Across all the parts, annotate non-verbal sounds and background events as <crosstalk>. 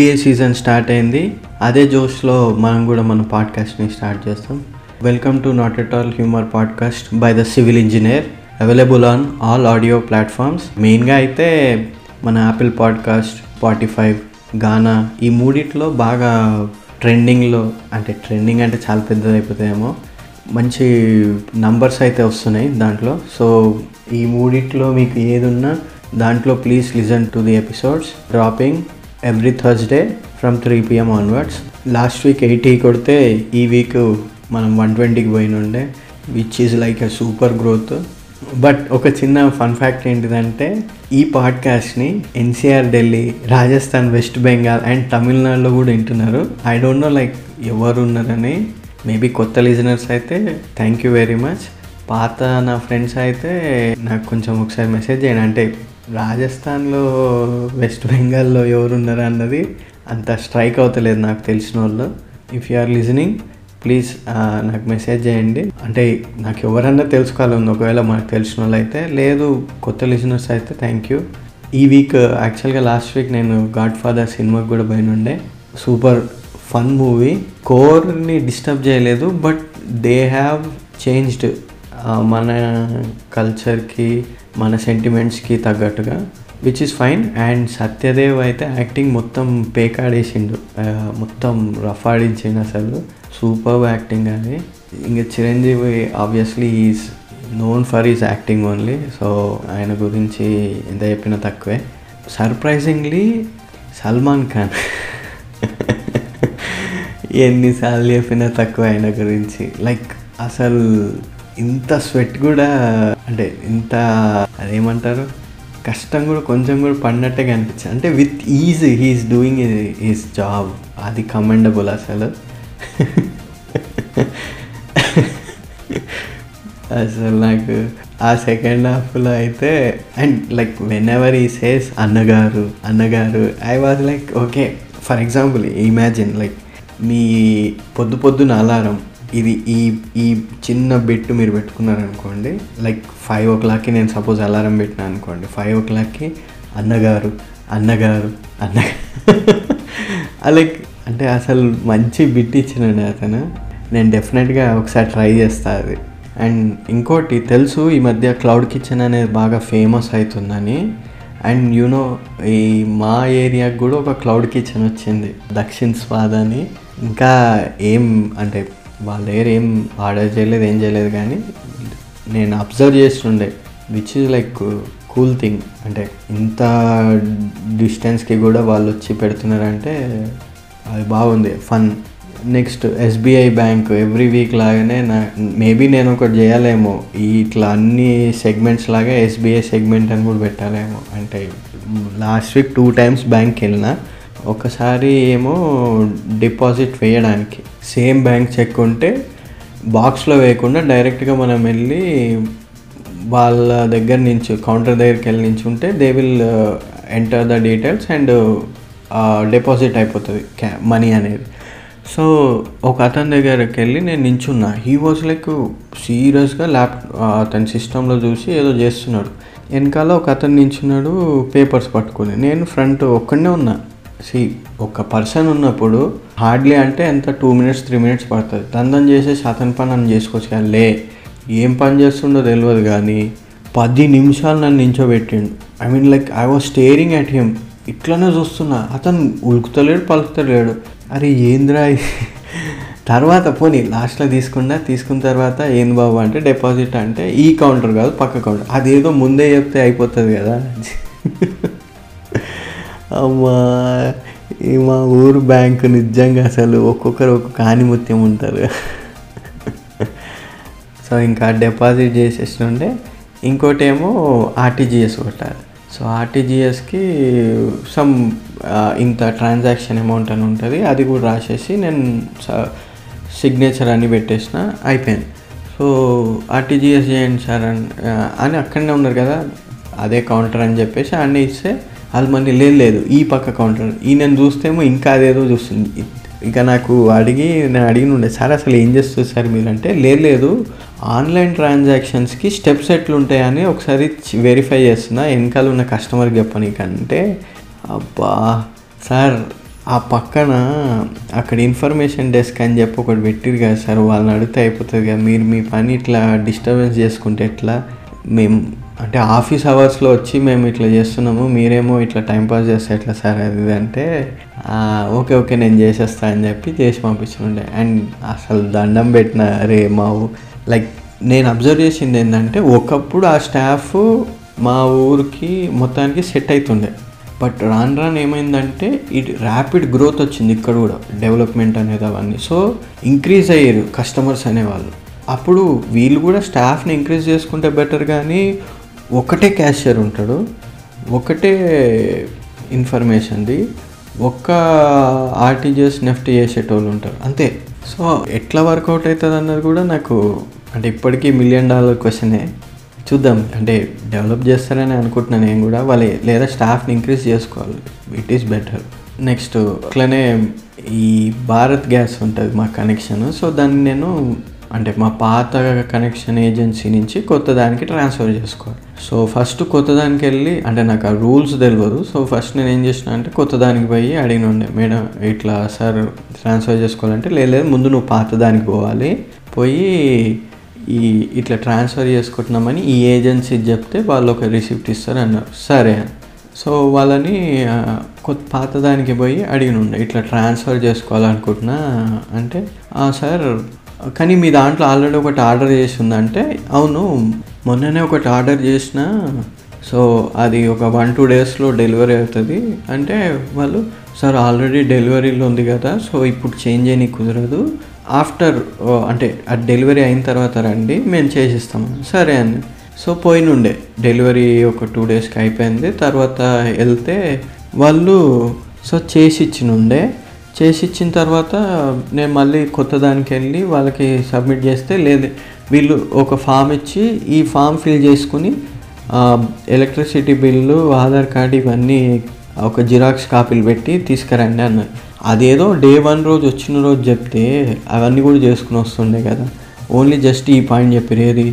NBA season start అయింది. అదే జోష్లో మనం కూడా మన పాడ్కాస్ట్ని స్టార్ట్ చేస్తాం. Welcome to not at all humour podcast by the civil engineer available on all audio platforms మెయిన్గా అయితే మన యాపిల్ పాడ్కాస్ట్ స్పాటిఫై గానా ఈ మూడిట్లో బాగా ట్రెండింగ్లో అంటే ట్రెండింగ్ అంటే చాలా పెద్దది అయిపోతాయేమో మంచి నంబర్స్ అయితే వస్తున్నాయి దాంట్లో. సో ఈ మూడిట్లో మీకు ఏదున్నా దాంట్లో please listen to the episodes dropping every Thursday from three PM onwards last week eighty కొడితే ఈ వీక్ మనం వన్ ట్వంటీకి పోయినుండే which is like a super growth but ఒక చిన్న ఫన్ ఫ్యాక్ట్ ఏంటిదంటే ఈ పాడ్కాస్ట్ని ఎన్సీఆర్ ఢిల్లీ రాజస్థాన్ వెస్ట్ బెంగాల్ అండ్ తమిళనాడులో కూడా వింటున్నారు. ఐ డోంట్ నో లైక్ ఎవరు ఉన్నారని. మేబీ కొత్త లిజనర్స్ అయితే థ్యాంక్ యూ వెరీ మచ్ పాత నా ఫ్రెండ్స్ అయితే నాకు కొంచెం ఒకసారి మెసేజ్ చేయండి. అంటే రాజస్థాన్లో వెస్ట్ బెంగాల్లో ఎవరున్నారు అన్నది అంత స్ట్రైక్ అవుతలేదు నాకు తెలిసిన వాళ్ళు if you are listening please నాకు మెసేజ్ చేయండి. అంటే నాకు ఎవరన్నా తెలుసుకోవాలని ఒకవేళ మాకు తెలిసిన వాళ్ళు అయితే లేదు కొత్త లిజనర్స్ అయితే థ్యాంక్ యూ ఈ వీక్ యాక్చువల్గా లాస్ట్ వీక్ నేను గాడ్ ఫాదర్ సినిమాకి కూడా పోయినుండే. సూపర్ ఫన్ మూవీ కోర్ని డిస్టర్బ్ చేయలేదు బట్ దే హ్యావ్ చేంజ్డ్ మన కల్చర్కి మన సెంటిమెంట్స్కి తగ్గట్టుగా which is fine and Satyadev అయితే యాక్టింగ్ మొత్తం పేకాడేసిండు. మొత్తం రఫ్ ఆడించిండు అసలు. సూపర్ యాక్టింగ్ అది. ఇంకా Chiranjeevi obviously is known for is acting only so ఆయన గురించి ఎంత చెప్పినా తక్కువే. సర్ప్రైజింగ్లీ సల్మాన్ ఖాన్ ఎన్నిసార్లు చెప్పినా తక్కువ ఆయన గురించి. లైక్ అసలు ఇంత స్వెట్ కూడా అంటే ఇంత అదేమంటారు? కష్టం కూడా కొంచెం కూడా పడినట్టే కనిపించింది అంటే with is he's doing his job. అది కమెండబుల్ అసలు. అసలు నాకు ఆ సెకండ్ హాఫ్లో అయితే and like whenever he says అన్నగారు అన్నగారు I was like okay for example imagine like మీ పొద్దు పొద్దున అలారం ఇది ఈ ఈ చిన్న బిట్ మీరు పెట్టుకున్నారనుకోండి లైక్ ఫైవ్ ఓ క్లాక్కి నేను సపోజ్ అలారం పెట్టినా అనుకోండి ఫైవ్ ఓ క్లాక్కి అన్నగారు అన్నగారు అన్న <laughs> లైక్ అంటే అసలు మంచి బిట్ ఇచ్చినాడు అతను. నేను డెఫినెట్గా ఒకసారి ట్రై చేస్తా అది. అండ్ ఇంకోటి తెలుసు ఈ మధ్య క్లౌడ్ కిచెన్ అనేది బాగా ఫేమస్ అవుతుందని. అండ్ యూనో ఈ మా ఏరియాకి కూడా ఒక క్లౌడ్ కిచెన్ వచ్చింది దక్షిణ్ స్వాద్ అని ఇంకా ఏం అంటే వాళ్ళ దగ్గర ఏం ఆర్డర్ చేయలేదు ఏం చేయలేదు కానీ నేను అబ్జర్వ్ చేస్తుండే which is like cool thing అంటే ఇంత డిస్టెన్స్కి కూడా వాళ్ళు వచ్చి పెడుతున్నారంటే అది బాగుంది fun next SBI bank every week లాగానే నా మేబీ నేను ఒకటి చేయాలేమో ఇట్లా అన్ని సెగ్మెంట్స్ లాగా ఎస్బీఐ సెగ్మెంట్ అని కూడా పెట్టాలేమో. అంటే లాస్ట్ వీక్ టూ టైమ్స్ బ్యాంక్కి వెళ్ళినా ఒకసారి ఏమో డిపాజిట్ వేయడానికి. సేమ్ బ్యాంక్ చెక్ ఉంటే బాక్స్లో వేయకుండా డైరెక్ట్గా మనం వెళ్ళి వాళ్ళ దగ్గర నుంచి కౌంటర్ దగ్గరికి వెళ్ళి నుంచి ఉంటే they will uh, enter the details and deposit అయిపోతుంది క్యా మనీ అనేది. సో ఒక అతని దగ్గరికి వెళ్ళి నేను నించున్నా. హీ వాజ్ లైక్ సీరియస్గా ల్యాప్ అతని సిస్టంలో చూసి ఏదో చేస్తున్నాడు. వెనకాల ఒక అతను నించున్నాడు పేపర్స్ పట్టుకొని. నేను ఫ్రంట్ ఒక్కడనే ఉన్నా. సి ఒక పర్సన్ ఉన్నప్పుడు హార్డ్లీ అంటే ఎంత టూ మినిట్స్ త్రీ మినిట్స్ పడుతుంది. దందం చేసేసి అతని పని నన్ను చేసుకోవచ్చు కానీ లే ఏం పని చేస్తుండో తెలియదు కానీ పది నిమిషాలు నన్ను నించోబెట్టిండు. I mean like I was staring at him ఇట్లనే చూస్తున్నా. అతను ఉలుకుతలేడు పలుకుతలేడు. అరే ఏంద్రా తర్వాత పోనీ లాస్ట్లో తీసుకున్నా తీసుకున్న తర్వాత ఏంది బాబు అంటే డిపాజిట్ అంటే ఈ కౌంటర్ కాదు పక్క కౌంటర్ అదేదో ముందే చెప్తే అయిపోతుంది కదా అమ్మా ఈ మా ఊరు బ్యాంకు నిజంగా అసలు ఒక్కొక్కరు ఒక్కొక్క ఆనిముత్యం ఉంటారు. సో ఇంకా డిపాజిట్ చేసేస్తుండే ఇంకోటి ఏమో ఆర్టీజీఎస్ కొట్టాలి. సో ఆర్టీజీఎస్కి సమ్ ఇంత ట్రాన్సాక్షన్ అమౌంట్ అని ఉంటుంది. అది కూడా రాసేసి నేను సిగ్నేచర్ అని పెట్టేసిన అయిపోయింది. సో ఆర్టీజీఎస్ చేయండి సార్ అని అని అక్కడనే ఉన్నారు కదా అదే కౌంటర్ అని చెప్పేసి అన్నీ ఇస్తే వాళ్ళు మళ్ళీ లేదు లేదు. ఈ పక్క కౌంటర్ ఈ నేను చూస్తేమో ఇంకా అదేదో చూస్తుంది ఇక నాకు అడిగి నేను అడిగిన ఉండే సార్ అసలు ఏం చేస్తుంది సార్ మీరంటే లేదు లేదు. ఆన్లైన్ ట్రాన్సాక్షన్స్కి స్టెప్స్ ఎట్లుంటాయని ఒకసారి వెరిఫై చేస్తున్నా. వెనకాల ఉన్న కస్టమర్కి చెప్పనీకంటే అబ్బా! సార్ ఆ పక్కన అక్కడ ఇన్ఫర్మేషన్ డెస్క్ అని చెప్పి ఒకటి పెట్టిరు కదా సార్. వాళ్ళని అడిగితే అయిపోతుంది కదా. మీరు మీ పని ఇట్లా డిస్టర్బెన్స్ చేసుకుంటే ఎట్లా? మేము అంటే ఆఫీస్ అవర్స్లో వచ్చి మేము ఇట్లా చేస్తున్నాము మీరేమో ఇట్లా టైంపాస్ చేస్తే ఎట్లా సార్ అది ఇది అంటే ఓకే ఓకే నేను చేసేస్తా అని చెప్పి చేసి పంపించుండే అండ్ అసలు దండం పెట్టిన రే మా ఊ- లైక్ నేను అబ్జర్వ్ చేసింది ఏంటంటే ఒకప్పుడు ఆ స్టాఫ్ మా ఊరికి మొత్తానికి సెట్ అవుతుండే బట్ రాను రాను ఏమైందంటే ఇటు ర్యాపిడ్ గ్రోత్ వచ్చింది ఇక్కడ కూడా డెవలప్మెంట్ అనేది అవన్నీ. సో ఇంక్రీజ్ అయ్యారు కస్టమర్స్ అనేవాళ్ళు. అప్పుడు వీళ్ళు కూడా స్టాఫ్ని ఇంక్రీజ్ చేసుకుంటే బెటర్ కానీ ఒకటే క్యాషియర్ ఉంటాడు ఒకటే ఇన్ఫర్మేషన్ది ఒక్క ఆర్టీజీఎస్ నెఫ్ట్ చేసేటోళ్ళు ఉంటారు. అంతే. సో ఎట్లా వర్కౌట్ అవుతుంది అన్నది కూడా నాకు అంటే ఇప్పటికీ మిలియన్ డాలర్ క్వశ్చనే. చూద్దాం. అంటే డెవలప్ చేస్తారని అనుకుంటున్నాను నేను కూడా. వాళ్ళు లేదా స్టాఫ్ని ఇంక్రీజ్ చేసుకోవాలి. ఇట్ ఈస్ బెటర్ నెక్స్ట్ అట్లనే ఈ భారత్ గ్యాస్ ఉంటుంది మా కనెక్షన్. సో దాన్ని నేను అంటే మా పాత కనెక్షన్ ఏజెన్సీ నుంచి కొత్త దానికి ట్రాన్స్ఫర్ చేసుకోవాలి. సో ఫస్ట్ కొత్త దానికి వెళ్ళి అంటే నాకు ఆ రూల్స్ తెలియదు సో ఫస్ట్ నేను ఏం చేసిన అంటే కొత్త దానికి పోయి అడిగిన ఉండే మేడం ఇట్లా సార్ ట్రాన్స్ఫర్ చేసుకోవాలంటే లేదు లేదు, ముందు నువ్వు పాత దానికి పోవాలి. పోయి ఈ ఇట్లా ట్రాన్స్ఫర్ చేసుకుంటున్నామని ఈ ఏజెన్సీ చెప్తే వాళ్ళు ఒక రిసిప్ట్ ఇస్తారు అన్నారు. సరే సో వాళ్ళని కొత్త పాతదానికి పోయి అడిగిన ఉండే ఇట్లా ట్రాన్స్ఫర్ చేసుకోవాలనుకుంటున్నా అంటే సార్ కానీ మీ దాంట్లో ఆల్రెడీ ఒకటి ఆర్డర్ చేసి ఉందంటే అవును మొన్ననే ఒకటి ఆర్డర్ చేసిన సో అది ఒక వన్ టూ డేస్లో డెలివరీ అవుతుంది. అంటే వాళ్ళు సార్ ఆల్రెడీ డెలివరీలో ఉంది కదా సో ఇప్పుడు చేంజ్ చేయని కుదరదు. ఆఫ్టర్ అంటే ఆ డెలివరీ అయిన తర్వాత రండి మేము చేసిస్తాము సరే అండి. సో పోయినుండే డెలివరీ ఒక టూ డేస్కి అయిపోయింది. తర్వాత వెళ్తే వాళ్ళు సో చేసి ఇచ్చినుండే చేసి ఇచ్చిన తర్వాత నేను మళ్ళీ కొత్త దానికి వెళ్ళి వాళ్ళకి సబ్మిట్ చేస్తే లేదు. వీళ్ళు ఒక ఫామ్ ఇచ్చి ఈ ఫామ్ ఫిల్ చేసుకుని ఎలక్ట్రిసిటీ బిల్లు ఆధార్ కార్డు ఇవన్నీ ఒక జిరాక్స్ కాపీలు పెట్టి తీసుకురండి అన్నారు. అదేదో డే వన్ రోజు వచ్చిన రోజు చెప్తే అవన్నీ కూడా చేసుకుని వస్తుండే కదా. ఓన్లీ జస్ట్ ఈ పాయింట్ చెప్పారు ఏది?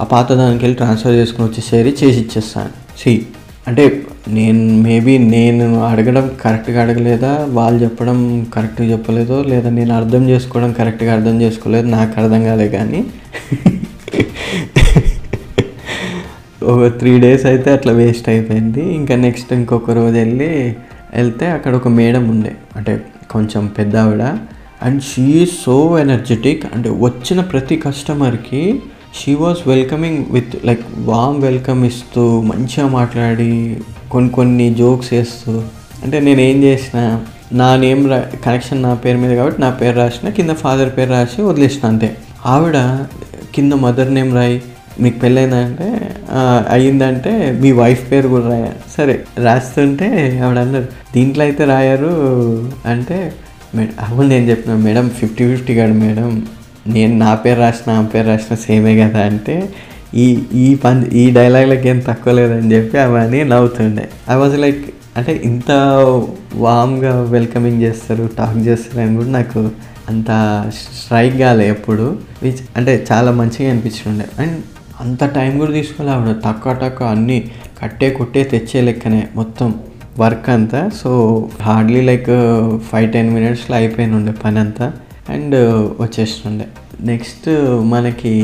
ఆ పాత దానికి వెళ్ళి ట్రాన్స్ఫర్ చేసుకుని వచ్చేసేది చేసి ఇచ్చేస్తాను సి. అంటే నేను మేబీ నేను అడగడం కరెక్ట్గా అడగలేదా? వాళ్ళు చెప్పడం కరెక్ట్గా చెప్పలేదో? లేదా నేను అర్థం చేసుకోవడం కరెక్ట్గా అర్థం చేసుకోలేదు? నాకు అర్థం కాలే కానీ. ఒక త్రీ డేస్ అయితే అట్లా వేస్ట్ అయిపోయింది. ఇంకా నెక్స్ట్ ఇంకొక రోజు వెళ్ళి వెళ్తే అక్కడ ఒక మేడం ఉండే. అంటే కొంచెం పెద్ద ఆవిడ అండ్ షీ సో ఎనర్జెటిక్. అంటే వచ్చిన ప్రతి కస్టమర్కి she was welcoming with like warm welcome ఇస్తూ మంచిగా మాట్లాడి కొన్ని కొన్ని జోక్స్ వేస్తూ అంటే నేను ఏం చేసిన నా నేమ్ రా కనెక్షన్ నా పేరు మీద కాబట్టి నా పేరు రాసిన కింద ఫాదర్ పేరు రాసి వదిలేసిన అంతే. ఆవిడ కింద మదర్ నేమ్ రాయి మీకు పెళ్ళైందంటే అయ్యిందంటే మీ వైఫ్ పేరు కూడా రాయ. సరే రాస్తుంటే ఆవిడ అన్నారు దీంట్లో అయితే రాయారు. అంటే మేడం అవును నేను చెప్పిన మేడం ఫిఫ్టీ ఫిఫ్టీ కాదు మేడం. నేను నా పేరు రాసిన ఆ పేరు రాసిన సేమే కదా అంటే ఈ ఈ పని ఈ డైలాగ్లకి ఏం తక్కువ లేదని చెప్పి అవన్నీ నవ్వుతుండే. ఐ వాజ్ లైక్ అంటే ఇంత వామ్గా వెల్కమింగ్ చేస్తారు టాక్ చేస్తారు అని కూడా నాకు అంత స్ట్రైక్ కాలే ఎప్పుడు. విచ్ అంటే చాలా మంచిగా అనిపించుండే. అండ్ అంత టైం కూడా తీసుకోవాలి ఆవిడ. తక్కువ తక్కువ అన్నీ కట్టే కొట్టే తెచ్చే లెక్కనే మొత్తం వర్క్ అంతా. So hardly like five uh, ten మినిట్స్లో అయిపోయిన ఉండే పని అంతా అండ్ uh, వచ్చేస్తుండే నెక్స్ట్ మనకి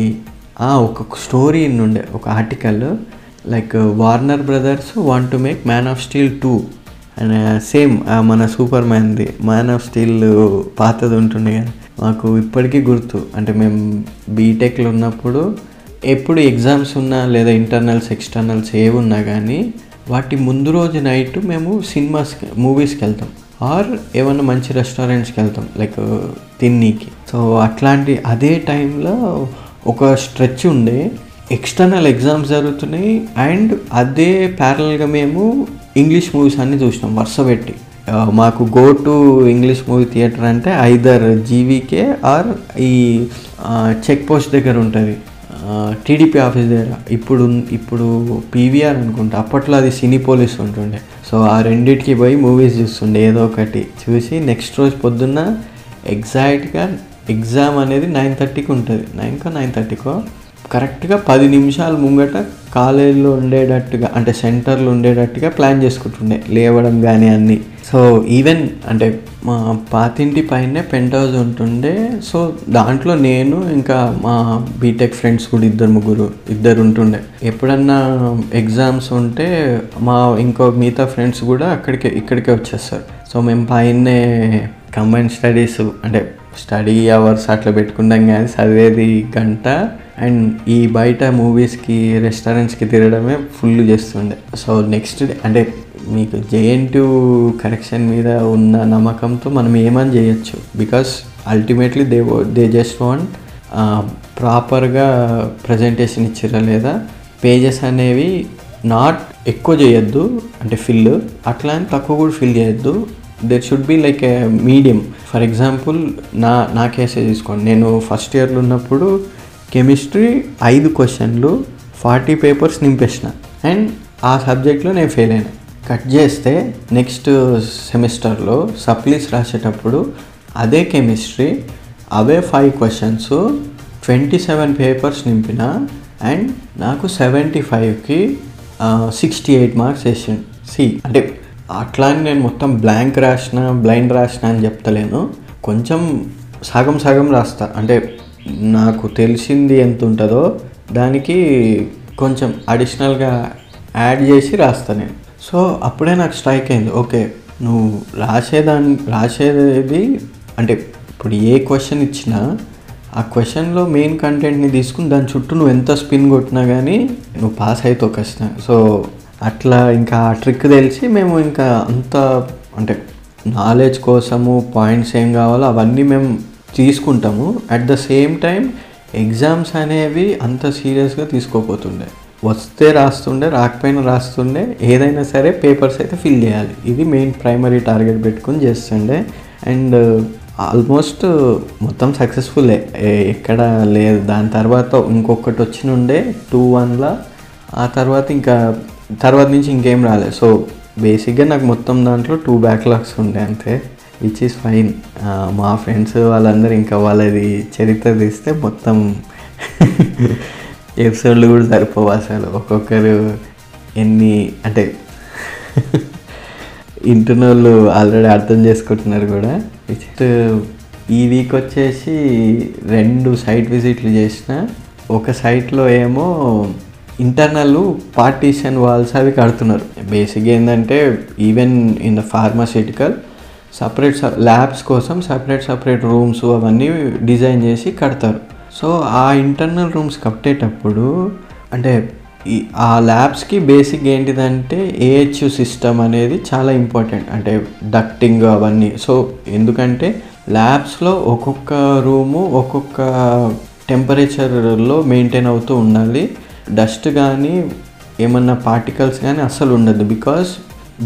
ఆ, ఒక స్టోరీ ఉండే ఒక article like Warner Brothers want to make Man of Steel two and same మన సూపర్ మ్యాన్ది మ్యాన్ ఆఫ్ స్టీల్ పాతది ఉంటుండే కదా. మాకు ఇప్పటికీ గుర్తు. అంటే మేము బీటెక్లో ఉన్నప్పుడు ఎప్పుడు ఎగ్జామ్స్ ఉన్నా లేదా ఇంటర్నల్స్ ఎక్స్టర్నల్స్ ఏవి ఉన్నా కానీ వాటి ముందు రోజు నైట్ మేము సినిమాస్కి మూవీస్కి వెళ్తాం. ఆర్ ఏమైనా మంచి రెస్టారెంట్స్కి వెళ్తాం లైక్ తిన్నీకి. సో అట్లాంటి అదే టైంలో ఒక స్ట్రెచ్ ఉండే ఎక్స్టర్నల్ ఎగ్జామ్స్ జరుగుతున్నాయి అండ్ అదే ప్యారల్గా మేము ఇంగ్లీష్ మూవీస్ అన్నీ చూసినాం వరుస పెట్టి. మాకు go to English movie theatre అంటే ఐదర్ జీవీకే ఆర్ ఈ చెక్ పోస్ట్ దగ్గర ఉంటుంది. టీడీపీ ఆఫీస్ దగ్గర. ఇప్పుడు ఇప్పుడు పీవీఆర్ అనుకుంటా అప్పట్లో అది సినీ పోలీస్ ఉంటుండే. సో ఆ రెండిటికి పోయి మూవీస్ చూస్తుండే. ఏదో ఒకటి చూసి నెక్స్ట్ రోజు పొద్దున్న ఎగ్జాక్ట్గా ఎగ్జామ్ అనేది నైన్ థర్టీకి ఉంటుంది. నైన్కో నైన్ థర్టీకో కరెక్ట్గా పది నిమిషాల ముంగట కాలేజీలో ఉండేటట్టుగా అంటే సెంటర్లో ఉండేటట్టుగా ప్లాన్ చేసుకుంటుండే. లేవడం కానీ అన్నీ. సో ఈవెన్ అంటే మా పాతింటి పైనే పెంట్ హౌస్ ఉంటుండే. సో దాంట్లో నేను ఇంకా మా బీటెక్ ఫ్రెండ్స్ కూడా ఇద్దరు ముగ్గురు ఇద్దరు ఉంటుండే. ఎప్పుడన్నా ఎగ్జామ్స్ ఉంటే మా ఇంకో మిగతా ఫ్రెండ్స్ కూడా అక్కడికే ఇక్కడికే వచ్చేస్తారు. సో మేము పైనే కంబైన్ స్టడీస్ అంటే స్టడీ అవర్స్ అట్లా పెట్టుకున్నాం కానీ చదివేది గంట. అండ్ ఈ బయట మూవీస్కి రెస్టారెంట్స్కి తిరగడమే ఫుల్ చేస్తుండే. సో నెక్స్ట్ డే అంటే మీకు జేఎన్టు కరెక్షన్ మీద ఉన్న నమ్మకంతో మనం ఏమని చేయొచ్చు because ultimately they they just want ప్రాపర్గా ప్రజెంటేషన్ ఇచ్చిరా లేదా? పేజెస్ అనేవి నాట్ ఎక్కువ చేయొద్దు అంటే ఫిల్ అట్లా అని తక్కువ కూడా ఫిల్ చేయొద్దు there should be like a medium for example నా నా కేసే తీసుకోండి. నేను ఫస్ట్ ఇయర్లో ఉన్నప్పుడు కెమిస్ట్రీ ఐదు క్వశ్చన్లు ఫార్టీ పేపర్స్ నింపేసిన. అండ్ ఆ సబ్జెక్ట్లో నేను ఫెయిల్ అయినా. కట్ చేస్తే నెక్స్ట్ సెమిస్టర్లో సప్లీస్ రాసేటప్పుడు అదే కెమిస్ట్రీ అవే five questions twenty seven papers నింపిన అండ్ నాకు సెవెంటీ ఫైవ్కి సిక్స్టీ ఎయిట్ మార్క్స్ వేసిండు. సి అంటే అట్లా అని నేను మొత్తం బ్లాంక్ రాసిన బ్లైండ్ రాసిన అని చెప్తలేను. కొంచెం సగం సగం రాస్తా. అంటే నాకు తెలిసింది ఎంత ఉంటుందో దానికి కొంచెం అడిషనల్గా యాడ్ చేసి రాస్తా నేను. సో అప్పుడే నాకు స్ట్రైక్ అయింది. ఓకే నువ్వు రాసేదాన్ని రాసేది అంటే ఇప్పుడు ఏ క్వశ్చన్ ఇచ్చినా ఆ క్వశ్చన్లో మెయిన్ కంటెంట్ని తీసుకుని దాని చుట్టూ నువ్వు ఎంత స్పిన్ కొట్టినా కానీ నువ్వు పాస్ అవుతావు ఖచ్చితంగా సో అట్లా ఇంకా ఆ ట్రిక్ తెలిసి మేము ఇంకా అంత అంటే నాలెడ్జ్ కోసము పాయింట్స్ ఏం కావాలో అవన్నీ మేము తీసుకుంటాము. At the same time exams అనేవి అంత సీరియస్గా తీసుకోపోతుండే. వస్తే రాస్తుండే రాకపోయినా రాస్తుండే. ఏదైనా సరే పేపర్స్ అయితే ఫిల్ చేయాలి. ఇది మెయిన్ ప్రైమరీ టార్గెట్ పెట్టుకుని చేస్తుండే. అండ్ ఆల్మోస్ట్ మొత్తం సక్సెస్ఫుల్లే ఎక్కడ లేదు. దాని తర్వాత ఇంకొకటి వచ్చినుండే టూ వన్లా. ఆ తర్వాత ఇంకా తర్వాత నుంచి ఇంకేం రాలేదు సో బేసిక్గా నాకు మొత్తం దాంట్లో టూ బ్యాక్లాగ్స్ ఉండే అంతే. విచ్ ఈస్ ఫైన్ మా ఫ్రెండ్స్ వాళ్ళందరూ ఇంకా వాళ్ళది చరిత్ర తీస్తే మొత్తం ఎపిసోడ్లు కూడా సరిపోవు అసలు. ఒక్కొక్కరు ఎన్ని అంటే <laughs> ఇంటున్న వాళ్ళు ఆల్రెడీ అర్థం చేసుకుంటున్నారు కూడా. నెక్స్ట్ ఈ వీక్ వచ్చేసి రెండు సైట్ విజిట్లు చేసిన ఒక సైట్లో ఏమో ఇంటర్నల్ పార్టీషన్ వాల్స్ అవి కడుతున్నారు. బేసిక్గా ఏంటంటే even in the pharmaceutical separate labs కోసం సపరేట్ సపరేట్ రూమ్స్ అవన్నీ డిజైన్ చేసి కడతారు. సో ఆ ఇంటర్నల్ రూమ్స్ కట్టేటప్పుడు అంటే ఈ ఆ ల్యాబ్స్కి బేసిక్ ఏంటిదంటే ఏహెచ్యు సిస్టమ్ అనేది చాలా ఇంపార్టెంట్ అంటే డక్టింగ్ అవన్నీ. సో ఎందుకంటే ల్యాబ్స్లో ఒక్కొక్క రూము ఒక్కొక్క టెంపరేచర్లో మెయింటైన్ అవుతూ ఉండాలి. డస్ట్ కానీ ఏమన్నా పార్టికల్స్ కానీ అస్సలు ఉండదు. బికాస్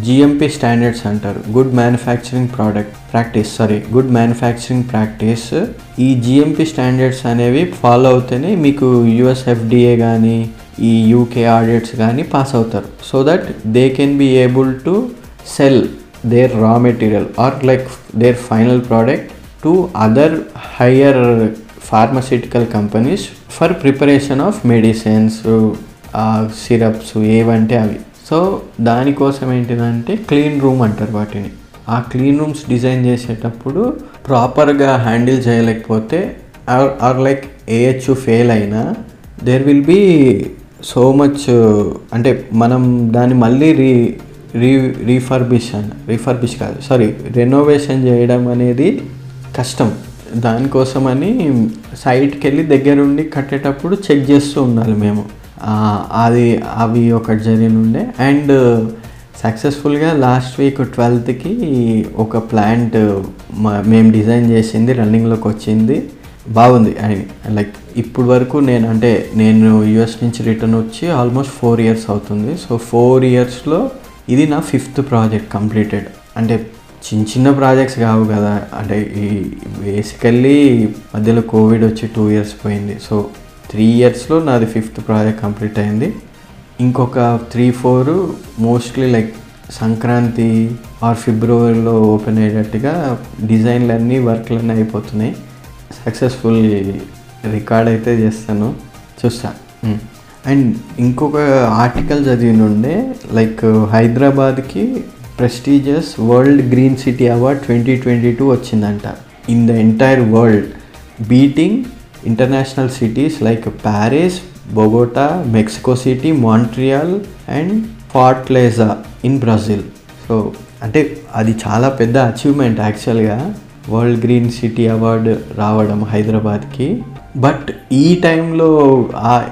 జిఎంపి స్టాండర్డ్స్ అంటారు. Good manufacturing product practice sorry good manufacturing practice ఈ జిఎంపి స్టాండర్డ్స్ అనేవి ఫాలో అవుతేనే మీకు యుఎస్ ఎఫ్డిఏ కానీ ఈ యూకే ఆడిట్స్ కానీ పాస్ అవుతారు. So that they can be able to sell their raw material or like their final product to other higher pharmaceutical companies for preparation of medicines syrups ఏవంటే అవి. So దానికోసం ఏంటిదంటే clean room అంటారు వాటిని. ఆ clean rooms design చేసేటప్పుడు ప్రాపర్గా handle చేయలేకపోతే or or like AH fail అయినా there will be so much అంటే మనం దాన్ని మళ్ళీ రీ రీ రీఫర్బిషన్ రీఫర్బిష్ కాదు సారీ రెనోవేషన్ చేయడం అనేది కష్టం. దానికోసమని సైట్కి వెళ్ళి దగ్గరుండి కట్టేటప్పుడు చెక్ చేస్తూ ఉండాలి మేము. అది అవి ఒకటి జరిగినుండే అండ్ సక్సెస్ఫుల్గా లాస్ట్ వీక్ ట్వెల్త్కి ఒక ప్లాంట్ uh, మేము డిజైన్ చేసింది రన్నింగ్లోకి వచ్చింది. బాగుంది. అండ్ లైక్ ఇప్పుడు వరకు నేను అంటే నేను యుఎస్ నుంచి రిటర్న్ వచ్చి ఆల్మోస్ట్ ఫోర్ ఇయర్స్ అవుతుంది. సో ఫోర్ ఇయర్స్లో ఇది నా ఫిఫ్త్ ప్రాజెక్ట్ కంప్లీటెడ్ అంటే చిన్న చిన్న ప్రాజెక్ట్స్ కావు కదా. అంటే ఈ బేసికల్లీ మధ్యలో కోవిడ్ వచ్చి టూ ఇయర్స్ పోయింది. సో త్రీ ఇయర్స్లో నాది ఫిఫ్త్ ప్రాజెక్ట్ కంప్లీట్ అయింది. ఇంకొక three four mostly like Sankranti or ఫిబ్రవరిలో ఓపెన్ అయ్యేటట్టుగా డిజైన్లన్నీ వర్క్లన్నీ అయిపోతున్నాయి. సక్సెస్ఫుల్ రికార్డ్ అయితే చేస్తాను. చూస్తా. అండ్ ఇంకొక ఆర్టికల్ చదివి నుండే లైక్ హైదరాబాద్కి prestigious World Green City Award twenty twenty two వచ్చిందంట. In the entire world. Beating international cities like Paris Bogota Mexico City Montreal and Fortaleza in Brazil so అంటే అది చాలా పెద్ద అచీవ్మెంట్ యాక్చువల్గా వరల్డ్ గ్రీన్ సిటీ అవార్డు రావడం హైదరాబాద్కి. But ఈ టైంలో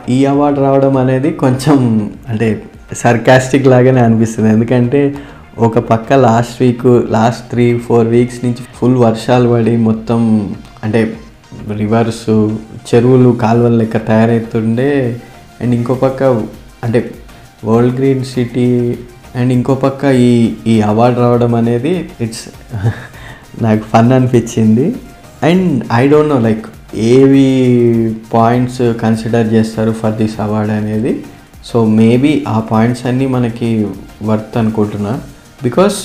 ఈ అవార్డు రావడం అనేది కొంచెం అంటే సర్కాస్టిక్ లాగానే అనిపిస్తుంది. ఎందుకంటే ఒక పక్క last week last three four weeks నుంచి ఫుల్ వర్షాలు పడి మొత్తం అంటే రివర్స్ చెరువులు కాలువలు లెక్క తయారవుతుండే అండ్ ఇంకో పక్క అంటే వరల్డ్ గ్రీన్ సిటీ అండ్ ఇంకో పక్క ఈ ఈ అవార్డు రావడం అనేది ఇట్స్ <laughs> నాకు ఫన్ అనిపించింది. And I don't know like ఏవి పాయింట్స్ కన్సిడర్ చేస్తారు ఫర్ దిస్ అవార్డ్ అనేది. సో మేబీ ఆ పాయింట్స్ అన్నీ మనకి వర్త్ అనుకుంటున్నా. బికాస్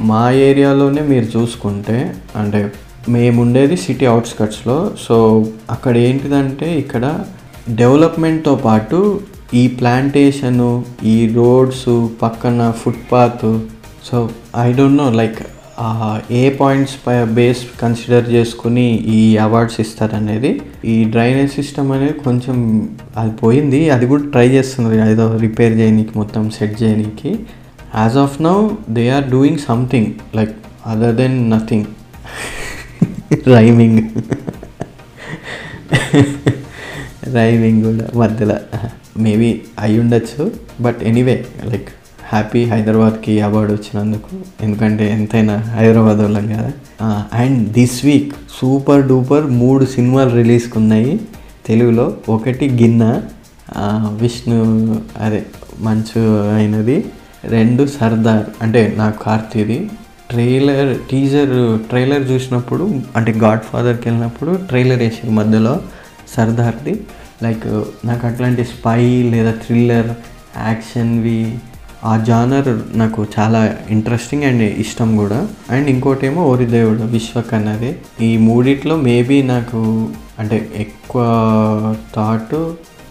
మా ఏరియాలోనే మీరు చూసుకుంటే అంటే మేముండేది సిటీ అవుట్స్కట్స్లో. సో అక్కడ ఏంటిదంటే ఇక్కడ డెవలప్మెంట్తో పాటు ఈ ప్లాంటేషను ఈ రోడ్స్ పక్కన footpath so I don't know like a points pi base consider చేసుకుని ఈ అవార్డ్స్ ఇస్తారనేది. ఈ డ్రైనేజ్ సిస్టమ్ అనేది కొంచెం అది పోయింది. అది కూడా ట్రై చేస్తుంది ఏదో రిపేర్ చేయనీకి మొత్తం సెట్ చేయనీకి. As of now they are doing something like other than nothing. Rhyming rhyming కూడా మధ్యలో. మేబీ అయి ఉండొచ్చు బట్ ఎనీవే లైక్ హ్యాపీ హైదరాబాద్కి అవార్డు వచ్చినందుకు. ఎందుకంటే ఎంతైనా హైదరాబాద్ వాళ్ళం కదా. And this week super duper మూడు సినిమాలు రిలీజ్కి ఉన్నాయి తెలుగులో ఒకటి గిన్న విష్ణు అదే మంచు అయినది రెండు సర్దార్ అంటే నాకు కార్తీది. ట్రైలర్ టీజర్ ట్రైలర్ చూసినప్పుడు అంటే గాడ్ ఫాదర్కి వెళ్ళినప్పుడు ట్రైలర్ వేసారు మధ్యలో సర్దార్ది. లైక్ నాకు అట్లాంటి స్పై లేదా థ్రిల్లర్ యాక్షన్వి ఆ జానర్ నాకు చాలా ఇంట్రెస్టింగ్ అండ్ ఇష్టం కూడా. అండ్ ఇంకోటేమో ఓరిదేవుడు విశ్వక్ అన్నది. ఈ మూడిట్లో మేబీ నాకు అంటే ఎక్కువ థాట్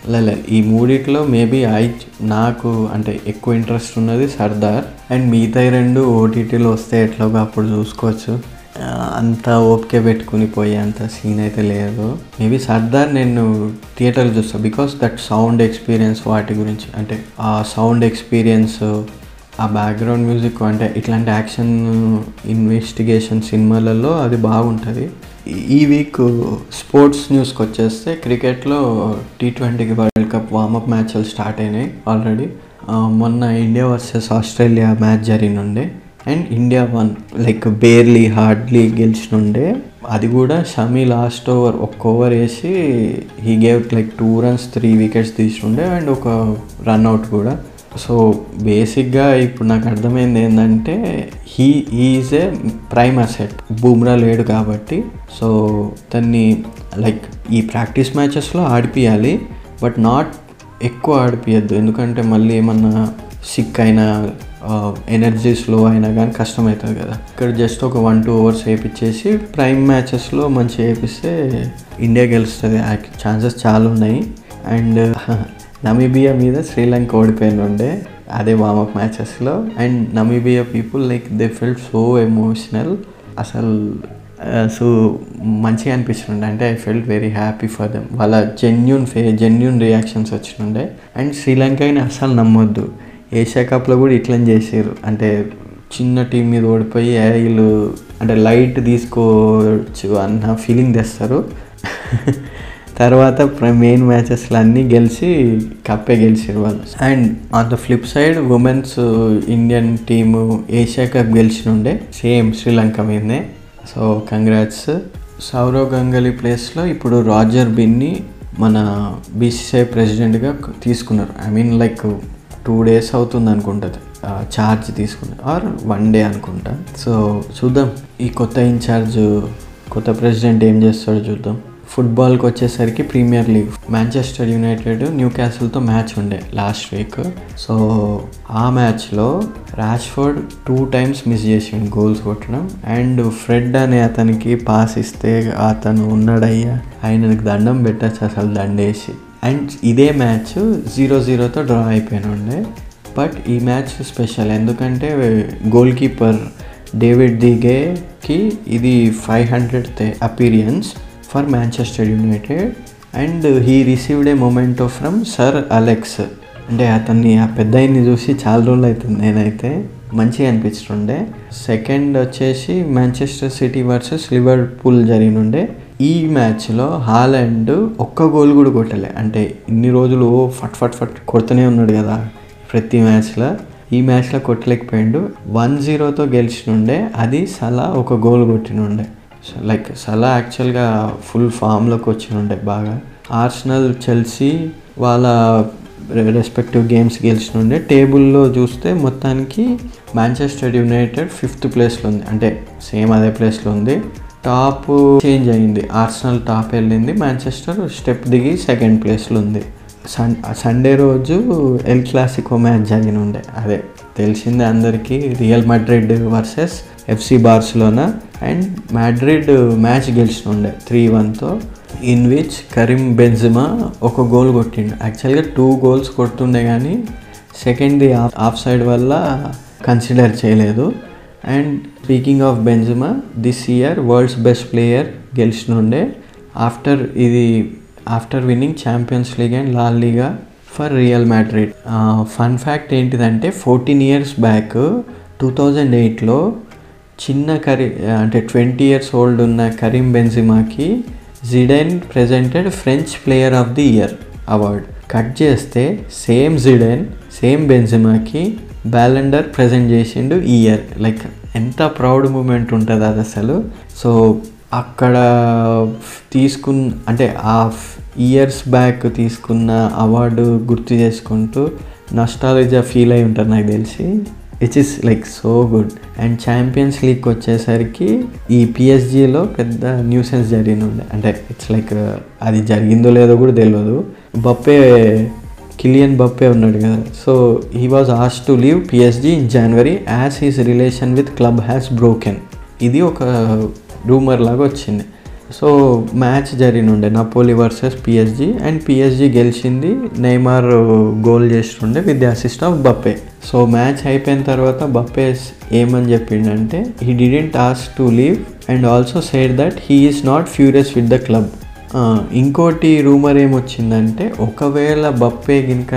లే ఈ మూడిట్లో మేబీ ఐ నాకు అంటే ఎక్కువ ఇంట్రెస్ట్ ఉన్నది సర్దార్. అండ్ మిగతా రెండు ఓటీటీలో వస్తే ఎట్లాగో అప్పుడు చూసుకోవచ్చు. అంత ఓపిక పెట్టుకుని పోయే అంత సీన్ అయితే లేదు. మేబీ సర్దార్ నేను థియేటర్లో చూస్తాను బికాస్ దట్ సౌండ్ ఎక్స్పీరియన్స్ వాటి గురించి అంటే ఆ సౌండ్ ఎక్స్పీరియన్స్ ఆ బ్యాక్గ్రౌండ్ మ్యూజిక్ అంటే ఇట్లాంటి యాక్షన్ ఇన్వెస్టిగేషన్ సినిమాలలో అది బాగుంటుంది. ఈ వీక్ స్పోర్ట్స్ న్యూస్కి వచ్చేస్తే క్రికెట్లో టీ ట్వంటీకి వరల్డ్ కప్ వార్మప్ మ్యాచ్లు స్టార్ట్ అయినాయి ఆల్రెడీ మొన్న India versus Australia match జరిగినుండే and India won like barely hardly గెలిచినుండే. అది కూడా షమీ లాస్ట్ ఓవర్ ఒక్క ఓవర్ వేసి he gave like two runs three wickets తీసుండే and ఒక రన్అట్ కూడా. సో బేసిక్గా ఇప్పుడు నాకు అర్థమైంది ఏంటంటే he is a prime asset. Bumrah లేడు కాబట్టి సో దాన్ని లైక్ ఈ ప్రాక్టీస్ మ్యాచెస్లో ఆడిపియాలి బట్ నాట్ ఎక్కువ ఆడిపియద్దు. ఎందుకంటే మళ్ళీ ఏమన్నా సిక్ అయినా ఎనర్జీ స్లో అయినా కానీ కష్టమవుతుంది కదా. ఇక్కడ జస్ట్ ఒక వన్ టూ అవర్స్ వేయించేసి ప్రైమ్ మ్యాచెస్లో మంచిగా వేపిస్తే ఇండియా గెలుస్తుంది. ఛాన్సెస్ చాలా ఉన్నాయి. అండ్ <laughs> నమీబియా మీద శ్రీలంక ఓడిపోయిన ఉండే అదే warmup మ్యాచెస్లో and Namibia people like they felt so emotional అసలు సో మంచిగా అనిపిస్తుండే అంటే I felt very happy for them వాళ్ళ జెన్యున్ ఫే జెన్యున్ రియాక్షన్స్ వచ్చినుండే అండ్ శ్రీలంకని అసలు నమ్మొద్దు. ఏషియా కప్లో కూడా ఇట్లని చేసారు అంటే చిన్న టీం మీద ఓడిపోయి వీళ్ళు అంటే లైట్ తీసుకోవచ్చు అన్న ఫీలింగ్ తెస్తారు. <laughs> తర్వాత మెయిన్ మ్యాచెస్లో అన్నీ గెలిచి కప్పే గెలిచారు వాళ్ళు. And on the flip side women's Indian team Asia cup గెలిచినుండే same Sri Lanka మీదనే. సో కంగ్రాట్స్ సౌరవ్ గంగలీ ప్లేస్లో ఇప్పుడు రాజర్ బిన్ని మన బీసీసీఐ ప్రెసిడెంట్గా తీసుకున్నారు. I mean like two days అవుతుంది అనుకుంటుంది ఛార్జ్ తీసుకున్నారు ఆర్ వన్ డే అనుకుంటా. సో చూద్దాం. ఈ కొత్త ఇన్ఛార్జ్ కొత్త ప్రెసిడెంట్ ఏం చేస్తాడో చూద్దాం. ఫుట్బాల్కి వచ్చేసరికి ప్రీమియర్ లీగ్. మాంచెస్టర్ యునైటెడ్ న్యూ క్యాసిల్తో మ్యాచ్ ఉండే లాస్ట్ వీక్. సో ఆ మ్యాచ్లో రాష్ఫర్డ్ టూ టైమ్స్ మిస్ చేసిండు గోల్స్ కొట్టడం. అండ్ ఫ్రెడ్ అనే అతనికి పాస్ ఇస్తే అతను ఉన్నాడయ్యా ఆయనకు దండం పెట్టచ్చు అసలు దండేసి. అండ్ ఇదే మ్యాచ్ జీరో జీరోతో డ్రా అయిపోయిన ఉండే బట్ ఈ మ్యాచ్ స్పెషల్ ఎందుకంటే గోల్ కీపర్ డేవిడ్ దిగేకి ఇది five hundred appearance. For Manchester United and he received a memento from sir Alex అంటే అతన్ని ఆ పెద్ద చూసి చాలా రోజులు అవుతుంది నేనైతే మంచిగా అనిపించుండే సెకండ్ వచ్చేసి మాంచెస్టర్ సిటీ వర్సెస్ లివర్పూల్ జరిగినుండే ఈ మ్యాచ్లో హాలండ్ ఒక్క గోల్ కూడా కొట్టలే. అంటే ఇన్ని రోజులు ఓ ఫట్ ఫట్ ఫట్ కొడుతూనే ఉన్నాడు కదా ప్రతి మ్యాచ్లో. ఈ మ్యాచ్లో కొట్టలేకపోయిండు. వన్ జీరోతో గెలిచినుండే. అది సలా ఒక గోల్ కొట్టినుండే. లైక్ సలా యాక్చువల్గా ఫుల్ ఫామ్లోకి వచ్చినుండే బాగా. ఆర్సనల్ చెల్సీ వాళ్ళ రెస్పెక్టివ్ గేమ్స్ గెలిచినుండే. టేబుల్లో చూస్తే మొత్తానికి మాంచెస్టర్ యునైటెడ్ ఫిఫ్త్ ప్లేస్లో ఉంది. అంటే సేమ్ అదే ప్లేస్లో ఉంది. టాప్ చేంజ్ అయింది. ఆర్సనల్ టాప్ వెళ్ళింది. మాంచెస్టర్ స్టెప్ దిగి సెకండ్ ప్లేస్లో ఉంది. సన్ సండే రోజు ఎల్ క్లాసికో మ్యాచ్ జరిగిన ఉండే అదే తెలిసిందే అందరికీ. Real Madrid versus FC Barcelona and Madrid match గెలిచిన ఉండే త్రీ వన్తో ఇన్ విచ్ కరీం బెంజిమా ఒక గోల్ కొట్టిండు. యాక్చువల్గా టూ గోల్స్ కొడుతుండే కానీ సెకండ్ది ఆఫ్ సైడ్ వల్ల కన్సిడర్ చేయలేదు. And speaking of Benzema this year world's best player గెలిచినుండే. After ఇది after winning Champions League and La Liga for Real Madrid fun fact ఏంటిదంటే fourteen years back two thousand ఎయిట్లో చిన్న కరీ అంటే ట్వంటీ ఇయర్స్ ఓల్డ్ ఉన్న Karim బెన్జిమాకి Zidane presented French player of the year award. Cut చేస్తే same Zidane same బెన్జిమాకి Ballon d'Or present చేసిండు ఈ ఇయర్. లైక్ ఎంత ప్రౌడ్ మూమెంట్ ఉంటుంది అది అసలు. సో అక్కడ తీసుకున్న అంటే ఆ ఇయర్స్ బ్యాక్ తీసుకున్న అవార్డు గుర్తు చేసుకుంటూ నష్టాలజా ఫీల్ అయి ఉంటారు నాకు తెలిసి. Which is like so good and Champions League వచ్చేసరికి ఈ పిఎస్జిలో పెద్ద న్యూసెన్స్ జరిగింది ఉండే అంటే ఇట్స్ లైక్ uh, అది జరిగిందో లేదో కూడా తెలియదు బప్పే కిలియన్ బప్పే ఉన్నాడు కదా. So he was as to leave PSG in January as his relation with club has broken ఇది ఒక రూమర్ లాగా వచ్చింది. So match జరిగినుండే Napoli versus PSG. And PSG గెలిచింది. నెయ్మార్ గోల్ చేస్తుండే with the assist of Mbappe. So match అయిపోయిన తర్వాత Mbappe's ఏమని చెప్పిండంటే he didn't ask to leave and also said that he is not furious with the club ఇంకోటి rumour ఏమొచ్చిందంటే ఒకవేళ బప్పే గినక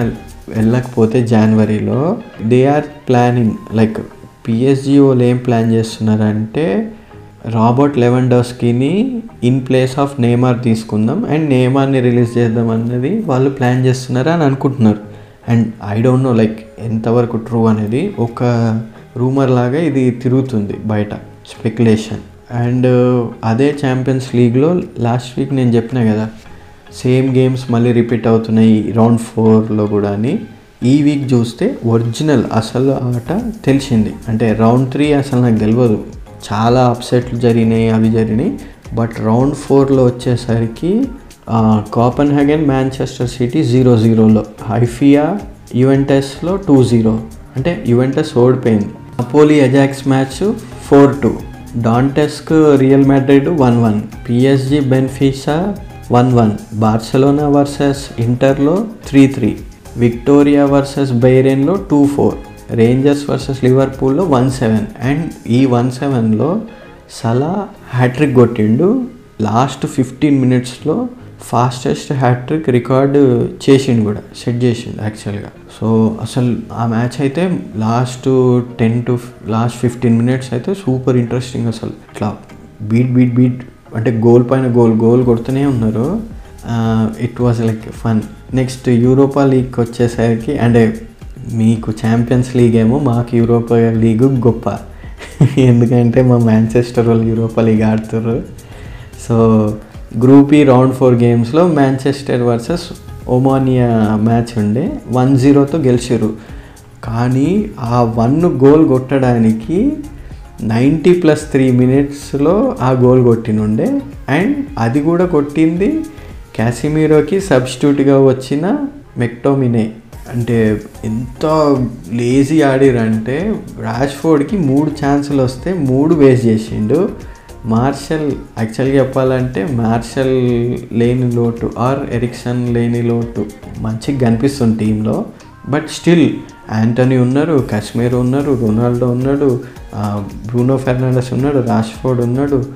వెళ్ళకపోతే జనవరిలో they are planning like PSG వాళ్ళు ఏం ప్లాన్ చేస్తున్నారంటే రాబర్ట్ లెవెండర్స్కిని ఇన్ ప్లేస్ ఆఫ్ నేమార్ తీసుకుందాం. అండ్ నేమార్ని రిలీజ్ చేద్దాం అన్నది వాళ్ళు ప్లాన్ చేస్తున్నారు అని అనుకుంటున్నారు. And I don't know like ఎంతవరకు ట్రూ అనేది. ఒక రూమర్ లాగా ఇది తిరుగుతుంది బయట స్పెక్యులేషన్. అండ్ uh, అదే ఛాంపియన్స్ లీగ్లో లాస్ట్ వీక్ నేను చెప్పిన కదా సేమ్ గేమ్స్ మళ్ళీ రిపీట్ అవుతున్నాయి రౌండ్ ఫోర్లో కూడా అని. ఈ వీక్ చూస్తే ఒరిజినల్ అసలు ఆట తెలిసింది. అంటే రౌండ్ త్రీ అసలు నాకు తెలియదు చాలా అప్సెట్లు జరిగినాయి అవి జరిగినాయి. బట్ రౌండ్ ఫోర్లో వచ్చేసరికి Copenhagen Manchester City zero జీరోలో హైఫియా యువెంటస్లో టూ జీరో అంటే యువెంటస్ ఓడిపోయింది. Napoli Ajax match four two డాంటెస్క్ Real Madrid one one PSG Benfica one one Barcelona versus ఇంటర్లో త్రీ త్రీ విక్టోరియా వర్సెస్ బైరెన్లో టూ ఫోర్ రేంజర్స్ వర్సెస్ లివర్పూల్లో one seven and ఈ one సెవెన్లో Salah hattrick కొట్టిండు. Last fifteen మినిట్స్లో fastest hattrick record చేసిండు కూడా. Set చేసిండు యాక్చువల్గా సో అసలు ఆ మ్యాచ్ అయితే last ten to last fifteen minutes అయితే సూపర్ ఇంట్రెస్టింగ్ అసలు. ఇట్లా బీట్ బీట్ బీట్ అంటే గోల్ పైన గోల్ గోల్ కొడుతూనే ఉన్నారు. It was like fun next Europa League వచ్చేసరికి అంటే మీకు ఛాంపియన్స్ లీగ్ ఏమో మాకు యూరోపా లీగ్ గొప్ప. <laughs> ఎందుకంటే మా మ్యాంచెస్టర్ వాళ్ళు యూరోపా లీగ్ ఆడుతారు సో గ్రూప్ ఈ రౌండ్ ఫోర్ గేమ్స్లో మ్యాంచెస్టర్ వర్సెస్ ఒమానియా మ్యాచ్ ఉండే. వన్ జీరోతో గెలిచారు కానీ ఆ వన్ గోల్ కొట్టడానికి నైంటీ ప్లస్ త్రీ మినిట్స్లో ఆ గోల్ కొట్టినుండే. అండ్ అది కూడా కొట్టింది క్యాసిమీరోకి సబ్స్టిట్యూట్గా వచ్చిన మెక్టోమినే అంటే ఎంత లేజీ ఆడిరంటే రాష్ఫోర్డ్కి మూడు ఛాన్సులు వస్తే మూడు వేస్ట్ చేసిండు. మార్షల్ యాక్చువల్గా చెప్పాలంటే మార్షల్ లేని లోటు ఆర్ ఎరిక్సన్ లేని లోటు మంచిగా కనిపిస్తుంది టీంలో. బట్ స్టిల్ యాంటనీ ఉన్నారు కాశ్మీర్ ఉన్నారు రొనాల్డో ఉన్నాడు బ్రూనో ఫెర్నాండస్ ఉన్నాడు రాష్ఫోర్డ్ ఉన్నాడు.